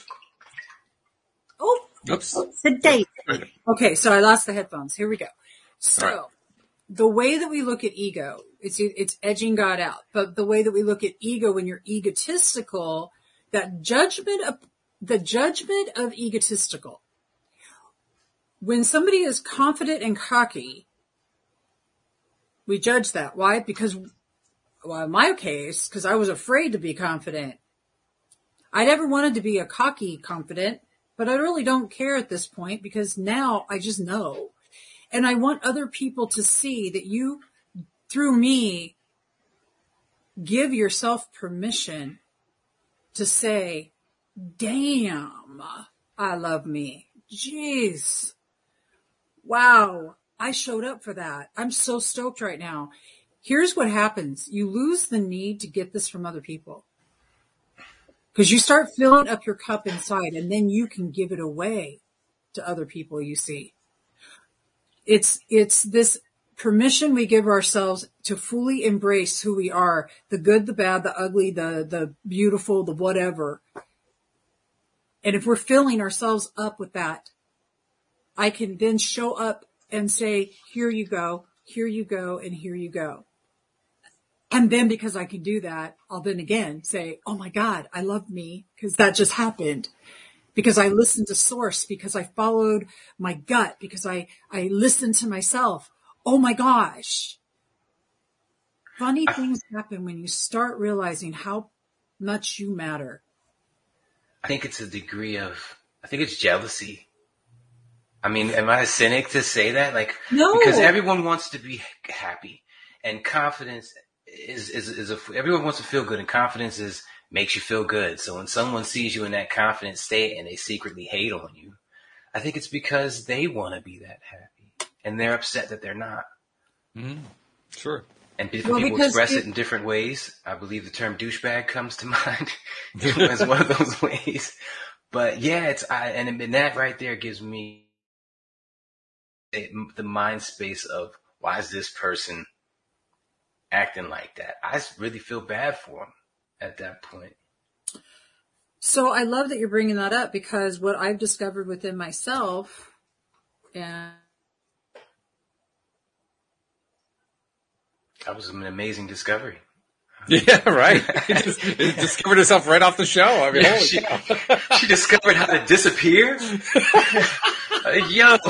Oops. David. Okay, so I lost the headphones. Here we go. So, right. the way that we look at ego, it's, it's edging God out, but the way that we look at ego when you're egotistical, that judgment of, the judgment of egotistical. When somebody is confident and cocky, we judge that. Why? Because, well, in my case, because I was afraid to be confident. I never wanted to be a cocky confident, but I really don't care at this point because now I just know. And I want other people to see that you, through me, give yourself permission to say, damn, I love me. Jeez. Wow. I showed up for that. I'm so stoked right now. Here's what happens. You lose the need to get this from other people. Cause you start filling up your cup inside and then you can give it away to other people you see. It's, it's this permission we give ourselves to fully embrace who we are, the good, the bad, the ugly, the, the beautiful, the whatever. And if we're filling ourselves up with that, I can then show up and say, here you go, here you go, and here you go. And then because I can do that, I'll then again say, oh my God, I love me because that just happened because I listened to source, because I followed my gut, because I, I listened to myself. Oh my gosh. Funny things happen when you start realizing how much you matter. I think it's a degree of, I think it's jealousy. I mean, am I a cynic to say that? Like, no. because everyone wants to be happy and confidence is, is, is a, everyone wants to feel good and confidence is makes you feel good. So when someone sees you in that confident state and they secretly hate on you, I think it's because they want to be that happy and they're upset that they're not. Mm-hmm. sure. And different well, people express it, it, in different ways. I believe the term douchebag comes to mind as one of those ways. But yeah, it's, I, and, and that right there gives me the mind space of why is this person acting like that? I really feel bad for him at that point. So I love that you're bringing that up because what I've discovered within myself and that was an amazing discovery. Yeah, right. just, discovered herself right off the show. I mean, yeah, she, she, discovered how to disappear. uh, yo,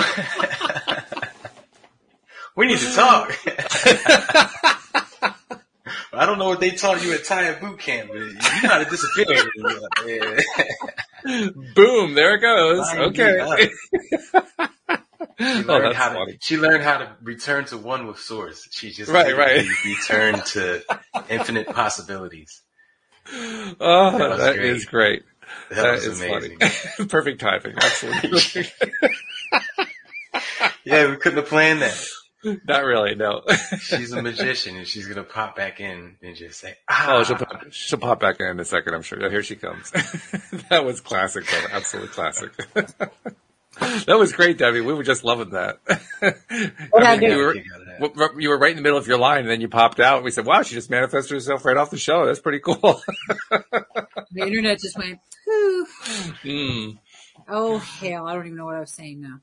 we need to talk. I don't know what they taught you at Thai boot camp, but you know how to disappear. Boom! There it goes. okay. She oh, learned, oh, how to, she learned how to return to one with source. She just right, right. returned to infinite possibilities. Oh, that, that is great. That, that is amazing. funny. Perfect timing. Absolutely. yeah, we couldn't have planned that. Not really, no. she's a magician and she's gonna pop back in and just say, ah. Oh, she'll pop, she'll pop back in in a second, I'm sure. Oh, here she comes. that was classic, though. Absolutely classic. that was great, Debbie. We were just loving that. I mean, you, were, you were right in the middle of your line and then you popped out and we said, wow, she just manifested herself right off the show. That's pretty cool. the internet just went, mm. Oh, hell. I don't even know what I was saying now.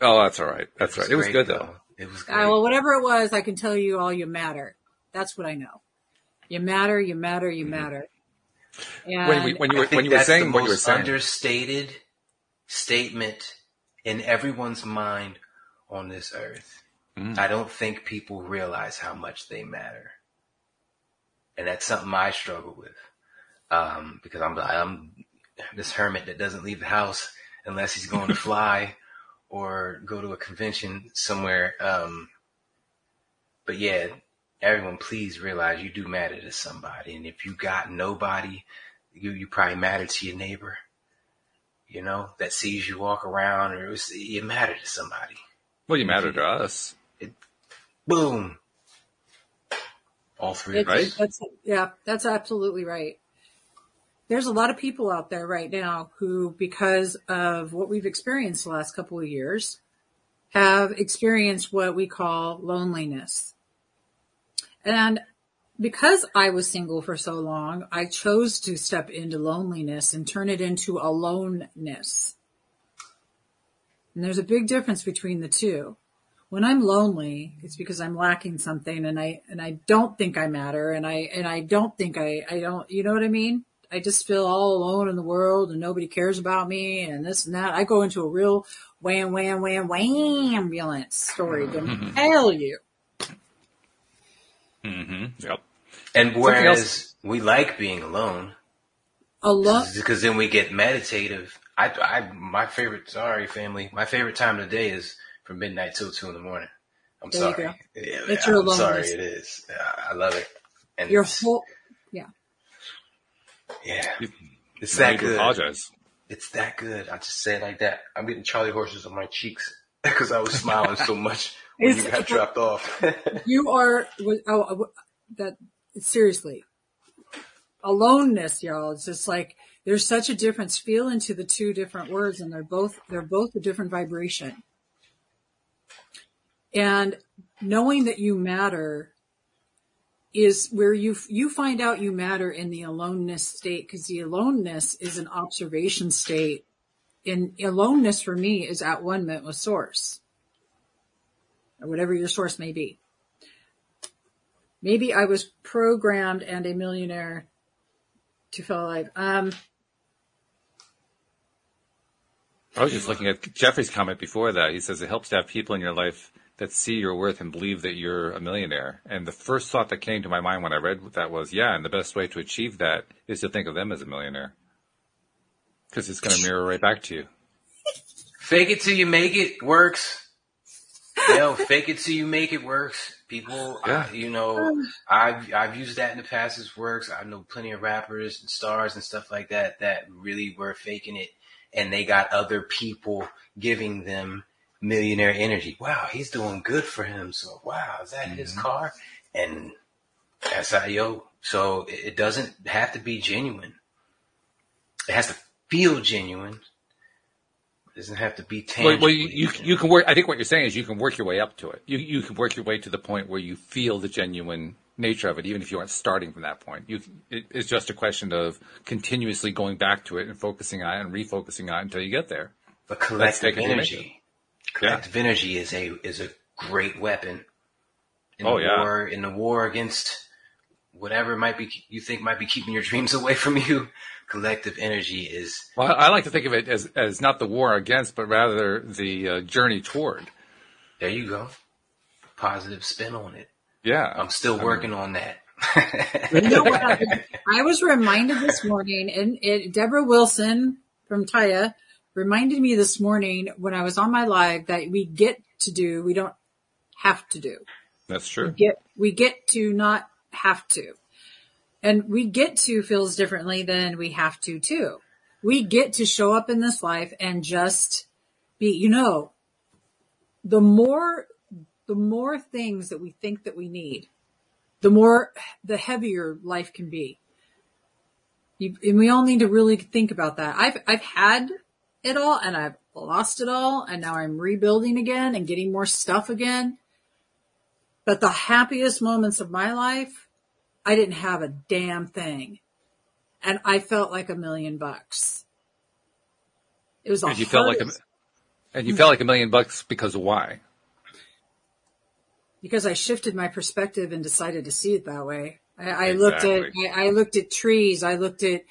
Oh, that's all right. That's right. It was good though. It was great. Uh, well, whatever it was, I can tell you all you matter. That's what I know. You matter, you matter, you mm-hmm. matter. And when, we, when you were, when you were saying what you were saying. understated statement in everyone's mind on this earth. Mm. I don't think people realize how much they matter. And that's something I struggle with. Um, because I'm, I'm this hermit that doesn't leave the house unless he's going to fly or go to a convention somewhere. Um, but yeah, everyone, please realize you do matter to somebody. And if you got nobody, you, you probably matter to your neighbor, you know, that sees you walk around or was, you matter to somebody. Well, you matter to us. It, boom. All three, it's, right? That's, yeah, that's absolutely right there's a lot of people out there right now who, because of what we've experienced the last couple of years, have experienced what we call loneliness. And because I was single for so long, I chose to step into loneliness and turn it into aloneness. And there's a big difference between the two. when I'm lonely, it's because I'm lacking something and I, and I don't think I matter and I, and I don't think I, I don't, you know what I mean? I just feel all alone in the world and nobody cares about me and this and that. I go into a real wham, wham, wham, wham ambulance story to tell you. Mm-hmm. Yep. And whereas we like being alone, alone, because then we get meditative. I, I, my favorite, sorry family, my favorite time of the day is from midnight till two in the morning. I'm There you sorry. go. Yeah, It's I'm your sorry, loneliness. it is. I love it. And your whole, yeah. yeah, You- it's that good. apologize. It's that good. I just say it like that. I'm getting Charlie horses on my cheeks because I was smiling so much when you got dropped off. You are, oh, oh, that, seriously, aloneness, y'all. It's just like, there's such a difference. Feel into the two different words and they're both, they're both a different vibration. And knowing that you matter is where you, you find out you matter in the aloneness state because the aloneness is an observation state. And aloneness for me is at one moment with source or whatever your source may be. Maybe I was programmed and a millionaire to feel alive. Um, I was just looking at Jeffrey's comment before that. He says it helps to have people in your life that see your worth and believe that you're a millionaire. And the first thought that came to my mind when I read that was, yeah, and the best way to achieve that is to think of them as a millionaire. Because it's going to mirror right back to you. fake it till you make it works. Yo, fake it till you make it works. People, Yeah. I, you know, I've I've used that in the past. It works. I know plenty of rappers and stars and stuff like that that really were faking it, and they got other people giving them millionaire energy. Wow, he's doing good for him. So wow, is that his mm-hmm. car? And yo. So it doesn't have to be genuine. It has to feel genuine. It doesn't have to be Well, tangible. well you, you, you can work, I think what you're saying is you can work your way up to it. You, you can work your way to the point where you feel the genuine nature of it, even if you aren't starting from that point. You, it, it's just a question of continuously going back to it and focusing on it and refocusing on it until you get there. But collective energy. Collective energy is a is a great weapon. In Oh, the yeah. war in the war against whatever might be you think might be keeping your dreams away from you, collective energy is Well, I like to think of it as, as not the war against, but rather the uh, journey toward. there you go. Positive spin on it. Yeah. I'm still working on that. You know what? I, I was reminded this morning, and it, Deborah Wilson from Taya reminded me this morning when I was on my live that we get to do, we don't have to do. That's We true. get, we get to not have to. And we get to feels differently than we have to too. We get to show up in this life and just be, you know, the more, the more things that we think that we need, the more, the heavier life can be. You, and we all need to really think about that. I've, I've had it all and I've lost it all and now I'm rebuilding again and getting more stuff again. But the happiest moments of my life, I didn't have a damn thing. And I felt like a million bucks. It was And you felt like a, and you felt like a million bucks because of why? because I shifted my perspective and decided to see it that way. I, I looked at, I, I looked at trees. I looked at,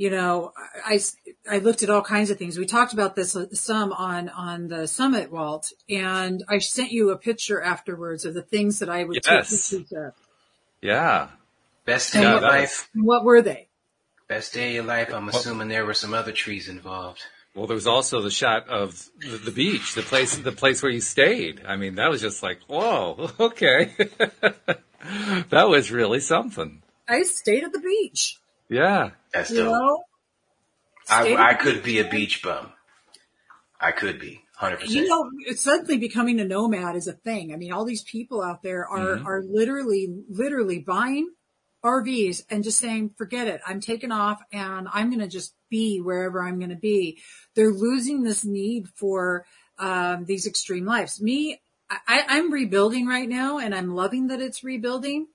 you know, I, I looked at all kinds of things. We talked about this uh, some on, on the summit, Walt, and I sent you a picture afterwards of the things that I would Yes. take pictures of. Yeah. Best day of your life. What were they? Best day of your life. I'm assuming there were some other trees involved. Well, there was also the shot of the, the beach, the place, the place where you stayed. I mean, that was just like, whoa, okay. that was really something. I stayed at the beach, Yeah. That's you know? I, I could be a beach bum. I could be, hundred percent. you know, it's suddenly becoming a nomad is a thing. I mean, all these people out there are, Mhm. are literally, literally buying RVs and just saying, forget it. I'm taking off and I'm going to just be wherever I'm going to be. They're losing this need for, um, these extreme lives. Me, I, I'm rebuilding right now and I'm loving that it's rebuilding.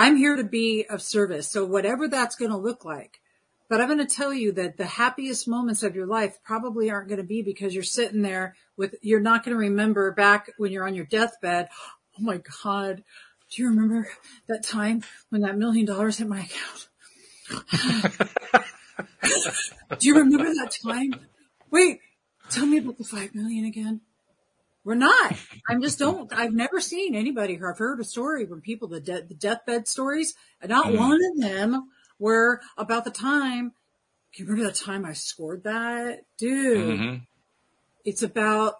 I'm here to be of service. So whatever that's going to look like, But I'm going to tell you that the happiest moments of your life probably aren't going to be because you're sitting there with, you're not going to remember back when you're on your deathbed. Oh my God. Do you remember that time when that million dollars hit my account? Do you remember that time? Wait, tell me about the five million again. We're not. I'm just don't. I've never seen anybody. I've heard a story from people the, de- the deathbed stories, and not mm. one of them were about the time. Can you remember the time I scored that, dude? Mm-hmm. It's about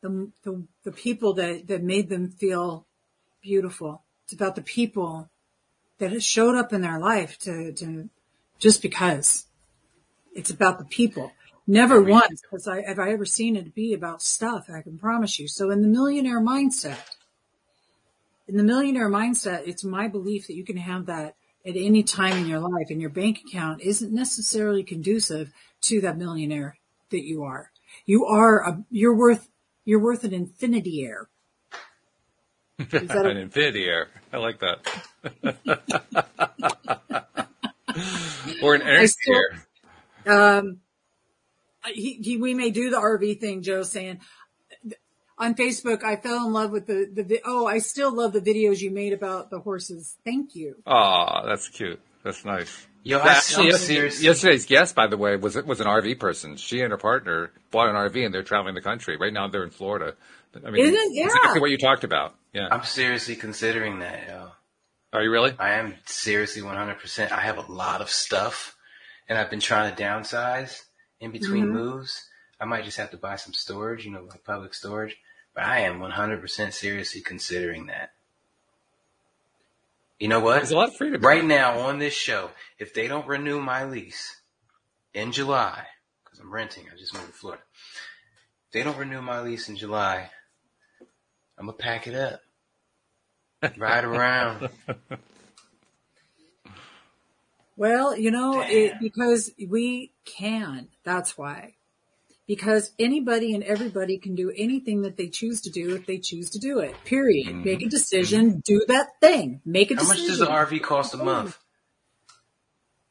the, the the people that that made them feel beautiful. It's about the people that showed up in their life to to just because. It's about the people. Never once has I, have I ever seen it be about stuff, I can promise you. So in the millionaire mindset, in the millionaire mindset, it's my belief that you can have that at any time in your life and your bank account isn't necessarily conducive to that millionaire that you are. You are a, you're worth, you're worth an infinity air. an a- infinity air. I like that. or an air. Um, he, he, we may do the RV thing, Joe saying on Facebook, I fell in love with the, the, oh, I still love the videos you made about the horses. Thank you. Oh, that's cute. That's nice. Yo, Actually, yesterday's, yesterday's guest, by the way, was it was an RV person. She and her partner bought an RV and they're traveling the country. Right now, they're in Florida. I mean, Isn't, yeah. exactly what you talked about. Yeah, I'm seriously considering that. Yo. Are you really? I am seriously 100%. I have a lot of stuff, and I've been trying to downsize in between mm-hmm. moves. I might just have to buy some storage, you know, like public storage. But I am 100% seriously considering that. You know what? There's a lot of freedom. Right now on this show, if they don't renew my lease in July, because I'm renting, I just moved to Florida. If they don't renew my lease in July, I'm gonna pack it up, ride around. Well, you know, it, because we can. That's why. Because anybody and everybody can do anything that they choose to do if they choose to do it. Period. Mm-hmm. Make a decision. Mm-hmm. Do that thing. Make a How decision. How much does an RV cost a month?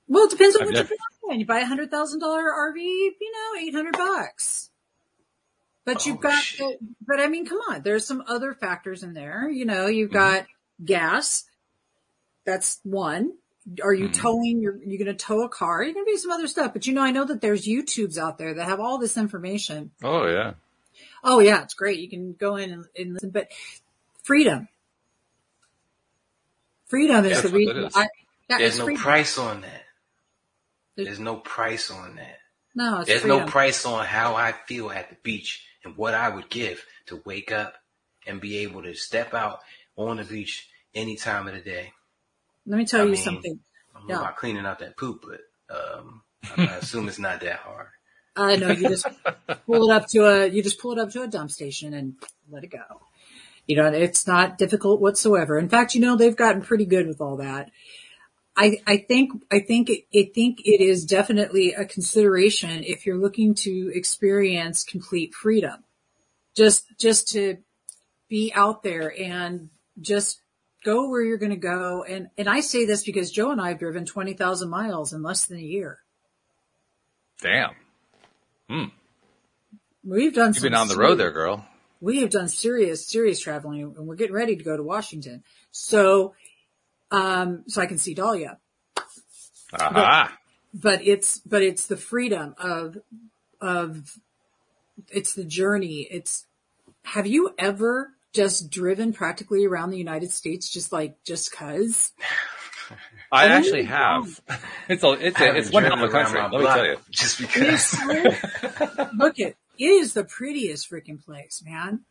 Well, it depends on I've what never... you're buying. You buy a hundred thousand dollar RV, you know, eight hundred bucks. But you've oh, got, the, but I mean, come on, there's some other factors in there. You know, you've mm-hmm. got gas. That's one. Are you mm-hmm. towing? You're, you're going to tow a car. You're going to do some other stuff. But you know, I know that there's YouTubes out there that have all this information. Oh yeah. Oh yeah, it's great. You can go in and, and listen, but freedom. Freedom is the reason. Is. I, There's no freedom. price on that. There's no price on that. No, There's freedom. no price on how I feel at the beach and what I would give to wake up and be able to step out on the beach any time of the day. Let me tell I you mean, something. I don't yeah. about cleaning out that poop, but um, I assume it's not that hard. I uh, know you just pull it up to a you just pull it up to a dump station and let it go. You know, it's not difficult whatsoever. In fact, you know they've gotten pretty good with all that. I, I think I think it, I think it is definitely a consideration if you're looking to experience complete freedom. Just just to be out there and just go where you're going to go. And, and I say this because Joe and I have driven 20,000 miles in less than a year. Damn. Hmm. We've done You've been on the serious, road there, girl. We have done serious, serious traveling and we're getting ready to go to Washington. So, um, so I can see Dahlia. Aha. But, but it's, but it's the freedom of, of, it's the journey. It's, have you ever just driven practically around the United States just like just cause? I oh, actually have. It's a, it's a, it's one hell of a country. Let me tell you. Just because. look it, it is the prettiest freaking place, man.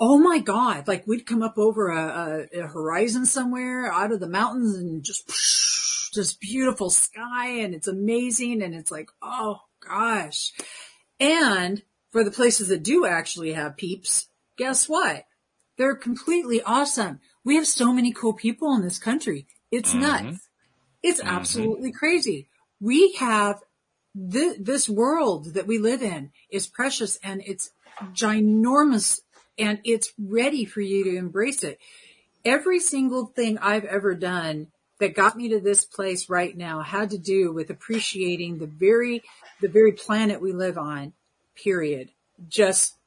Oh my God. Like we'd come up over a, a, a horizon somewhere out of the mountains and just, just beautiful sky and it's amazing. And it's like, oh gosh. And for the places that do actually have peeps, guess what? They're completely awesome. We have so many cool people in this country. It's mm-hmm. nuts. It's mm-hmm. absolutely crazy. We have th- this world that we live in is precious and it's ginormous and it's ready for you to embrace it. Every single thing I've ever done that got me to this place right now had to do with appreciating the very, the very planet we live on, period. Just,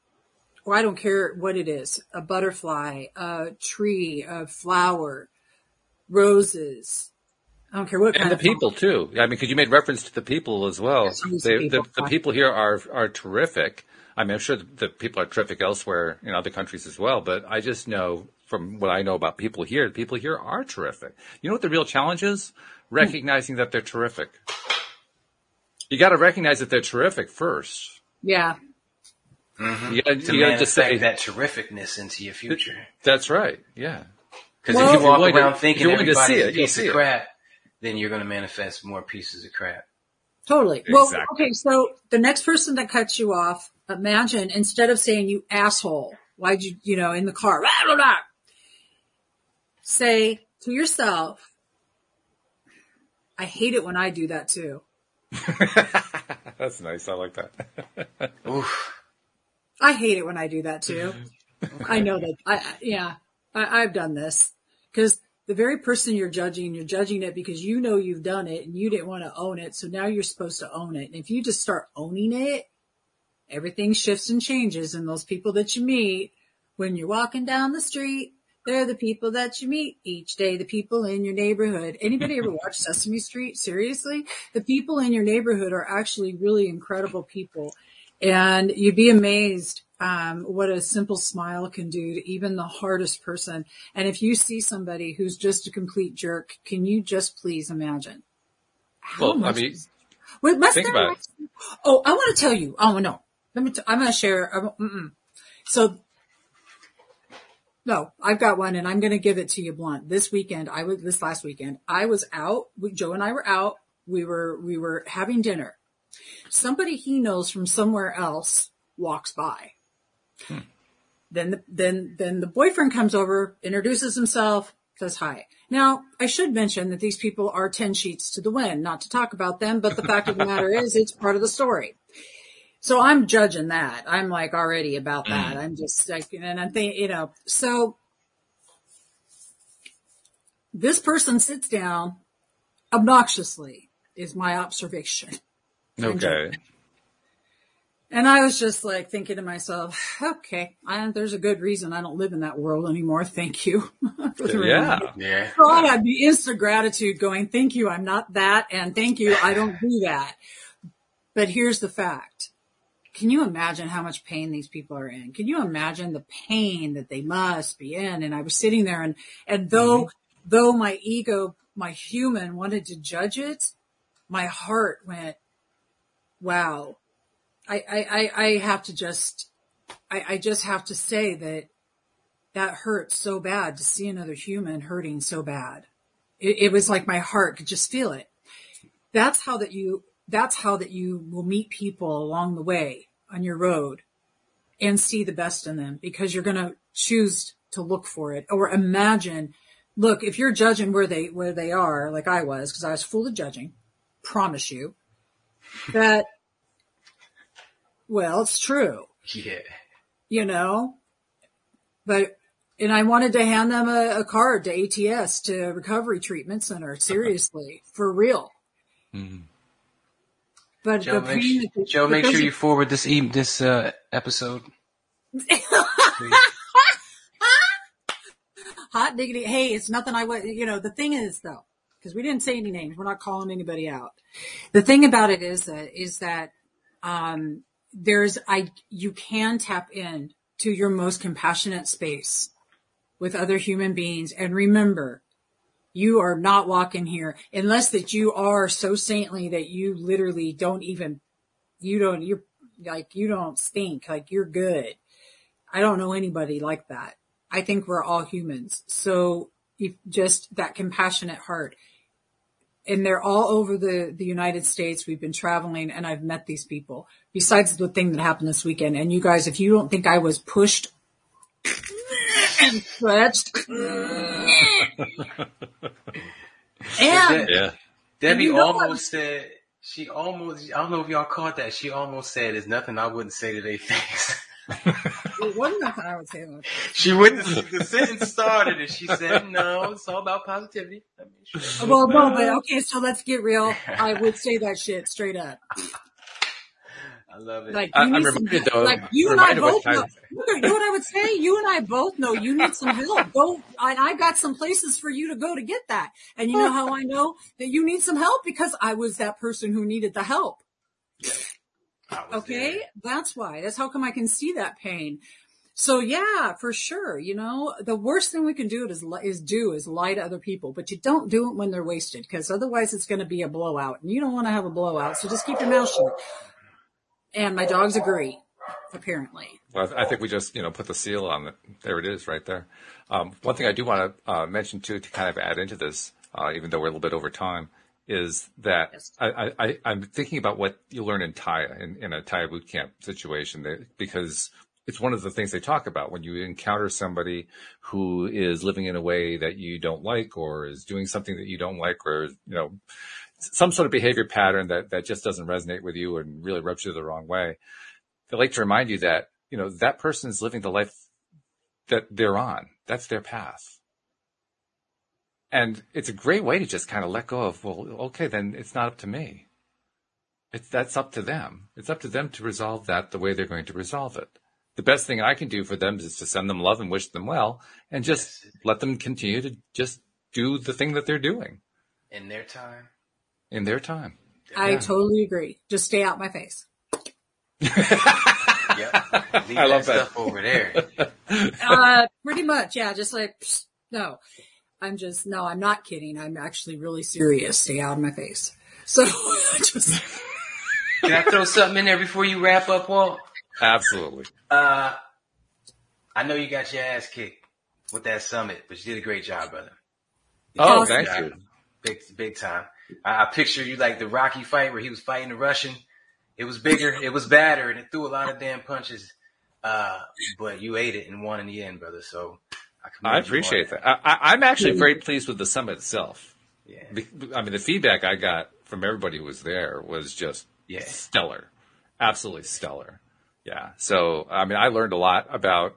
well, I don't care what it is, a butterfly, a tree, a flower, roses. I don't care what and the people too. I mean, because you made reference to the people as well. They, people. The, the people here are are terrific. I mean, I'm sure the people are terrific elsewhere in other countries as well, but I just know from what I know about people here, the people here are terrific. You know what the real challenge is? Hmm. Recognizing that they're terrific. You got to recognize that they're terrific first. Yeah. Mm-hmm. You got to to just say that terrificness into your future. That's right. Yeah. Because Well, if you walk willing around to- thinking you're to everybody's see a it, you'll piece see of it. crap, then you're going to manifest more pieces of crap. Totally. Well, Exactly. okay. So the next person that cuts you off, imagine instead of saying you asshole, why'd you, you know, in the car, blah, blah, blah, say to yourself, I hate it when I do that too. That's nice. I like that. Oof. I hate it when I do that too. I know that. I, I- yeah, I, I've done this because the very person you're judging, you're judging it because you know you've done it and you didn't want to own it. So now you're supposed to own it. And if you just start owning it, everything shifts and changes. And those people that you meet when you're walking down the street, they're the people that you meet each day, the people in your neighborhood. Anybody ever watch Sesame Street? Seriously? The people in your neighborhood are actually really incredible people. And you'd be amazed um, what a simple smile can do to even the hardest person. And if you see somebody who's just a complete jerk, can you just please imagine? How Well, I mean, Wait, must think about it. Oh, I want to tell you. Oh no, let me. T- I'm going to share. So, no, I've got one, and I'm going to give it to you blunt. This weekend, I was this last weekend. I was out. We, Joe and I were out. We were we were having dinner. Somebody he knows from somewhere else walks by. Hmm. Then the, then then the boyfriend comes over, introduces himself, says hi. Now, I should mention that these people are 10 sheets to the wind, not to talk about them, but the fact of the matter is it's part of the story. So I'm judging that. I'm like already about that. Hmm. I'm just like, and I'm thinking, you know, so this person sits down obnoxiously is my observation. Okay. And I was just like thinking to myself, okay, I, there's a good reason I don't live in that world anymore. Thank you. for the Yeah. reminder. Yeah. So I had the instant gratitude going, thank you, I'm not that, and thank you, I don't do that. But here's the fact. Can you imagine how much pain these people are in? Can you imagine the pain that they must be in? And I was sitting there and, and though, mm-hmm. though my ego, my human wanted to judge it, my heart went, wow. I, I, I, have to just, I, I just have to say that that hurts so bad to see another human hurting so bad. It, it was like my heart could just feel it. That's how that you, that's how that you will meet people along the way on your road and see the best in them because you're going to choose to look for it or imagine, look, if you're judging where they, where they are, like I was, cause I was full of judging, promise you that, well, it's true Yeah. you know, but, and I wanted to hand them a, a card to ATS to Recovery Treatment Center, seriously, for real. Mhm. But Joe, make, pain, su- Joe, make sure you forward this e- this uh, episode. Hot diggity. Hey, it's nothing I would, you know, the thing is though, because we didn't say any names, we're not calling anybody out. The thing about it is that, is that, um, there's, I, you can tap in to your most compassionate space with other human beings. And remember, you are not walking here unless that you are so saintly that you literally don't even, you don't, you're like, you don't stink, like you're good. I don't know anybody like that. I think we're all humans. So if just that compassionate heart and they're all over the, the United States. We've been traveling and I've met these people besides the thing that happened this weekend. And you guys, if you don't think I was pushed and stretched and Yeah. Debbie you know what? almost said she almost. I don't know if y'all caught that. She almost said, "There's nothing I wouldn't say to their face." It wasn't nothing I would say. About She wouldn't. The sentence started, and she said, "No, it's all about positivity." I mean, sure. well, no, but okay, so let's get real. I would say that shit straight up. I love it. Like I- you I'm need some, reminded, though, like you and I reminded what both time- know. You know what I would say? You and I both know you need some help. Go, and I got some places for you to go to get that. And you know how I know that you need some help because I was that person who needed the help. I Okay, there. that's why. That's how come I can see that pain. So yeah, for sure. You know, the worst thing we can do is is do is lie to other people, but you don't do it when they're wasted because otherwise it's going to be a blowout, and you don't want to have a blowout. So just keep your mouth shut. And my dogs agree, apparently. Well, I think we just, you know, put the seal on it. There it is right there. Um, one thing I do want to uh, mention too, to kind of add into this, uh, even though we're a little bit over time, is that Yes. I, I, I'm thinking about what you learn in Thai, in, in a Thai boot camp situation, that, because it's one of the things they talk about when you encounter somebody who is living in a way that you don't like or is doing something that you don't like or, you know, some sort of behavior pattern that, that just doesn't resonate with you and really rubs you the wrong way. They like to remind you that, you know, that person is living the life that they're on. That's their path. And it's a great way to just kind of let go of, well, okay, then it's not up to me. It's, that's up to them. It's up to them to resolve that the way they're going to resolve it. The best thing I can do for them is to send them love and wish them well and just let them continue to just do the thing that they're doing In their time. in their time. I Yeah. totally agree. Just stay out my face. Yep. Leave I love that. stuff over there. Uh, pretty much, yeah. Just like psst, no, I'm just no. I'm not kidding. I'm actually really serious. Stay out of my face. So just Can I throw something in there before you wrap up, Walt? Absolutely. Uh, I know you got your ass kicked with that summit, but you did a great job, brother. Oh, thank you. Big, big time. I, I picture you like the Rocky fight where he was fighting the Russian. It was bigger, it was badder, and it threw a lot of damn punches. Uh, but you ate it and won in the end, brother. So I, I appreciate that. I, I, I'm actually very pleased with the summit itself. Yeah. I mean, the feedback I got from everybody who was there was just Yeah. stellar, absolutely stellar. Yeah. So, I mean, I learned a lot about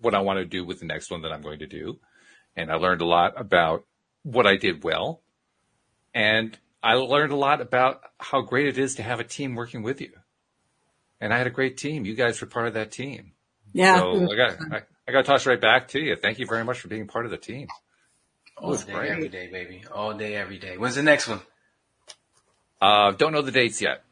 what I want to do with the next one that I'm going to do. And I learned a lot about what I did well. And I learned a lot about how great it is to have a team working with you. And I had a great team. You guys were part of that team. yeah. So I got, I, I got to toss right back to you. Thank you very much for being part of the team. All was day, great. every day, baby. All day, every day. When's the next one? Uh, don't know the dates yet.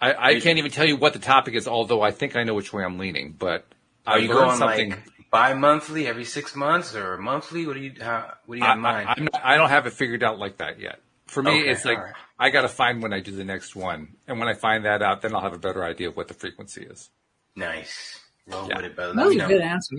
I, I can't even tell you what the topic is, although I think I know which way I'm leaning. But Are I you learned going something. like bi-monthly, every six months, or monthly? What do you how, what do you I, have in mind? I, I'm not, I don't have it figured out like that yet. For me, Okay, it's like all right. I got to find when I do the next one, and when I find that out, then I'll have a better idea of what the frequency is. nice. Roll Yeah. with it, brother. That was a good answer.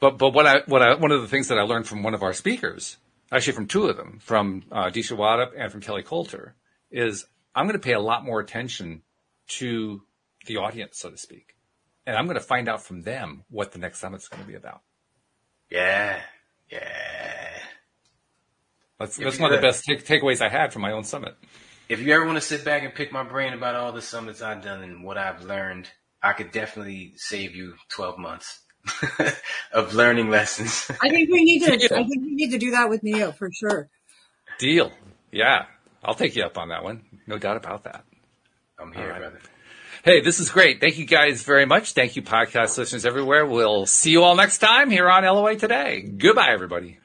But but what I what I one of the things that I learned from one of our speakers, actually from two of them, from uh, Disha Waddup and from Kelly Coulter, is I'm going to pay a lot more attention to the audience, so to speak, and I'm going to find out from them what the next summit's going to be about. Yeah, yeah. That's that's one of the best take, takeaways I had from my own summit. If you ever want to sit back and pick my brain about all the summits I've done and what I've learned, I could definitely save you 12 months of learning lessons. I think we need to. Yeah. I think we need to do that with Neo for sure. Deal. Yeah, I'll take you up on that one. No doubt about that. I'm here, All right. brother. Hey, this is great. Thank you guys very much. Thank you, podcast listeners everywhere. We'll see you all next time here on LOA Today. Goodbye, everybody.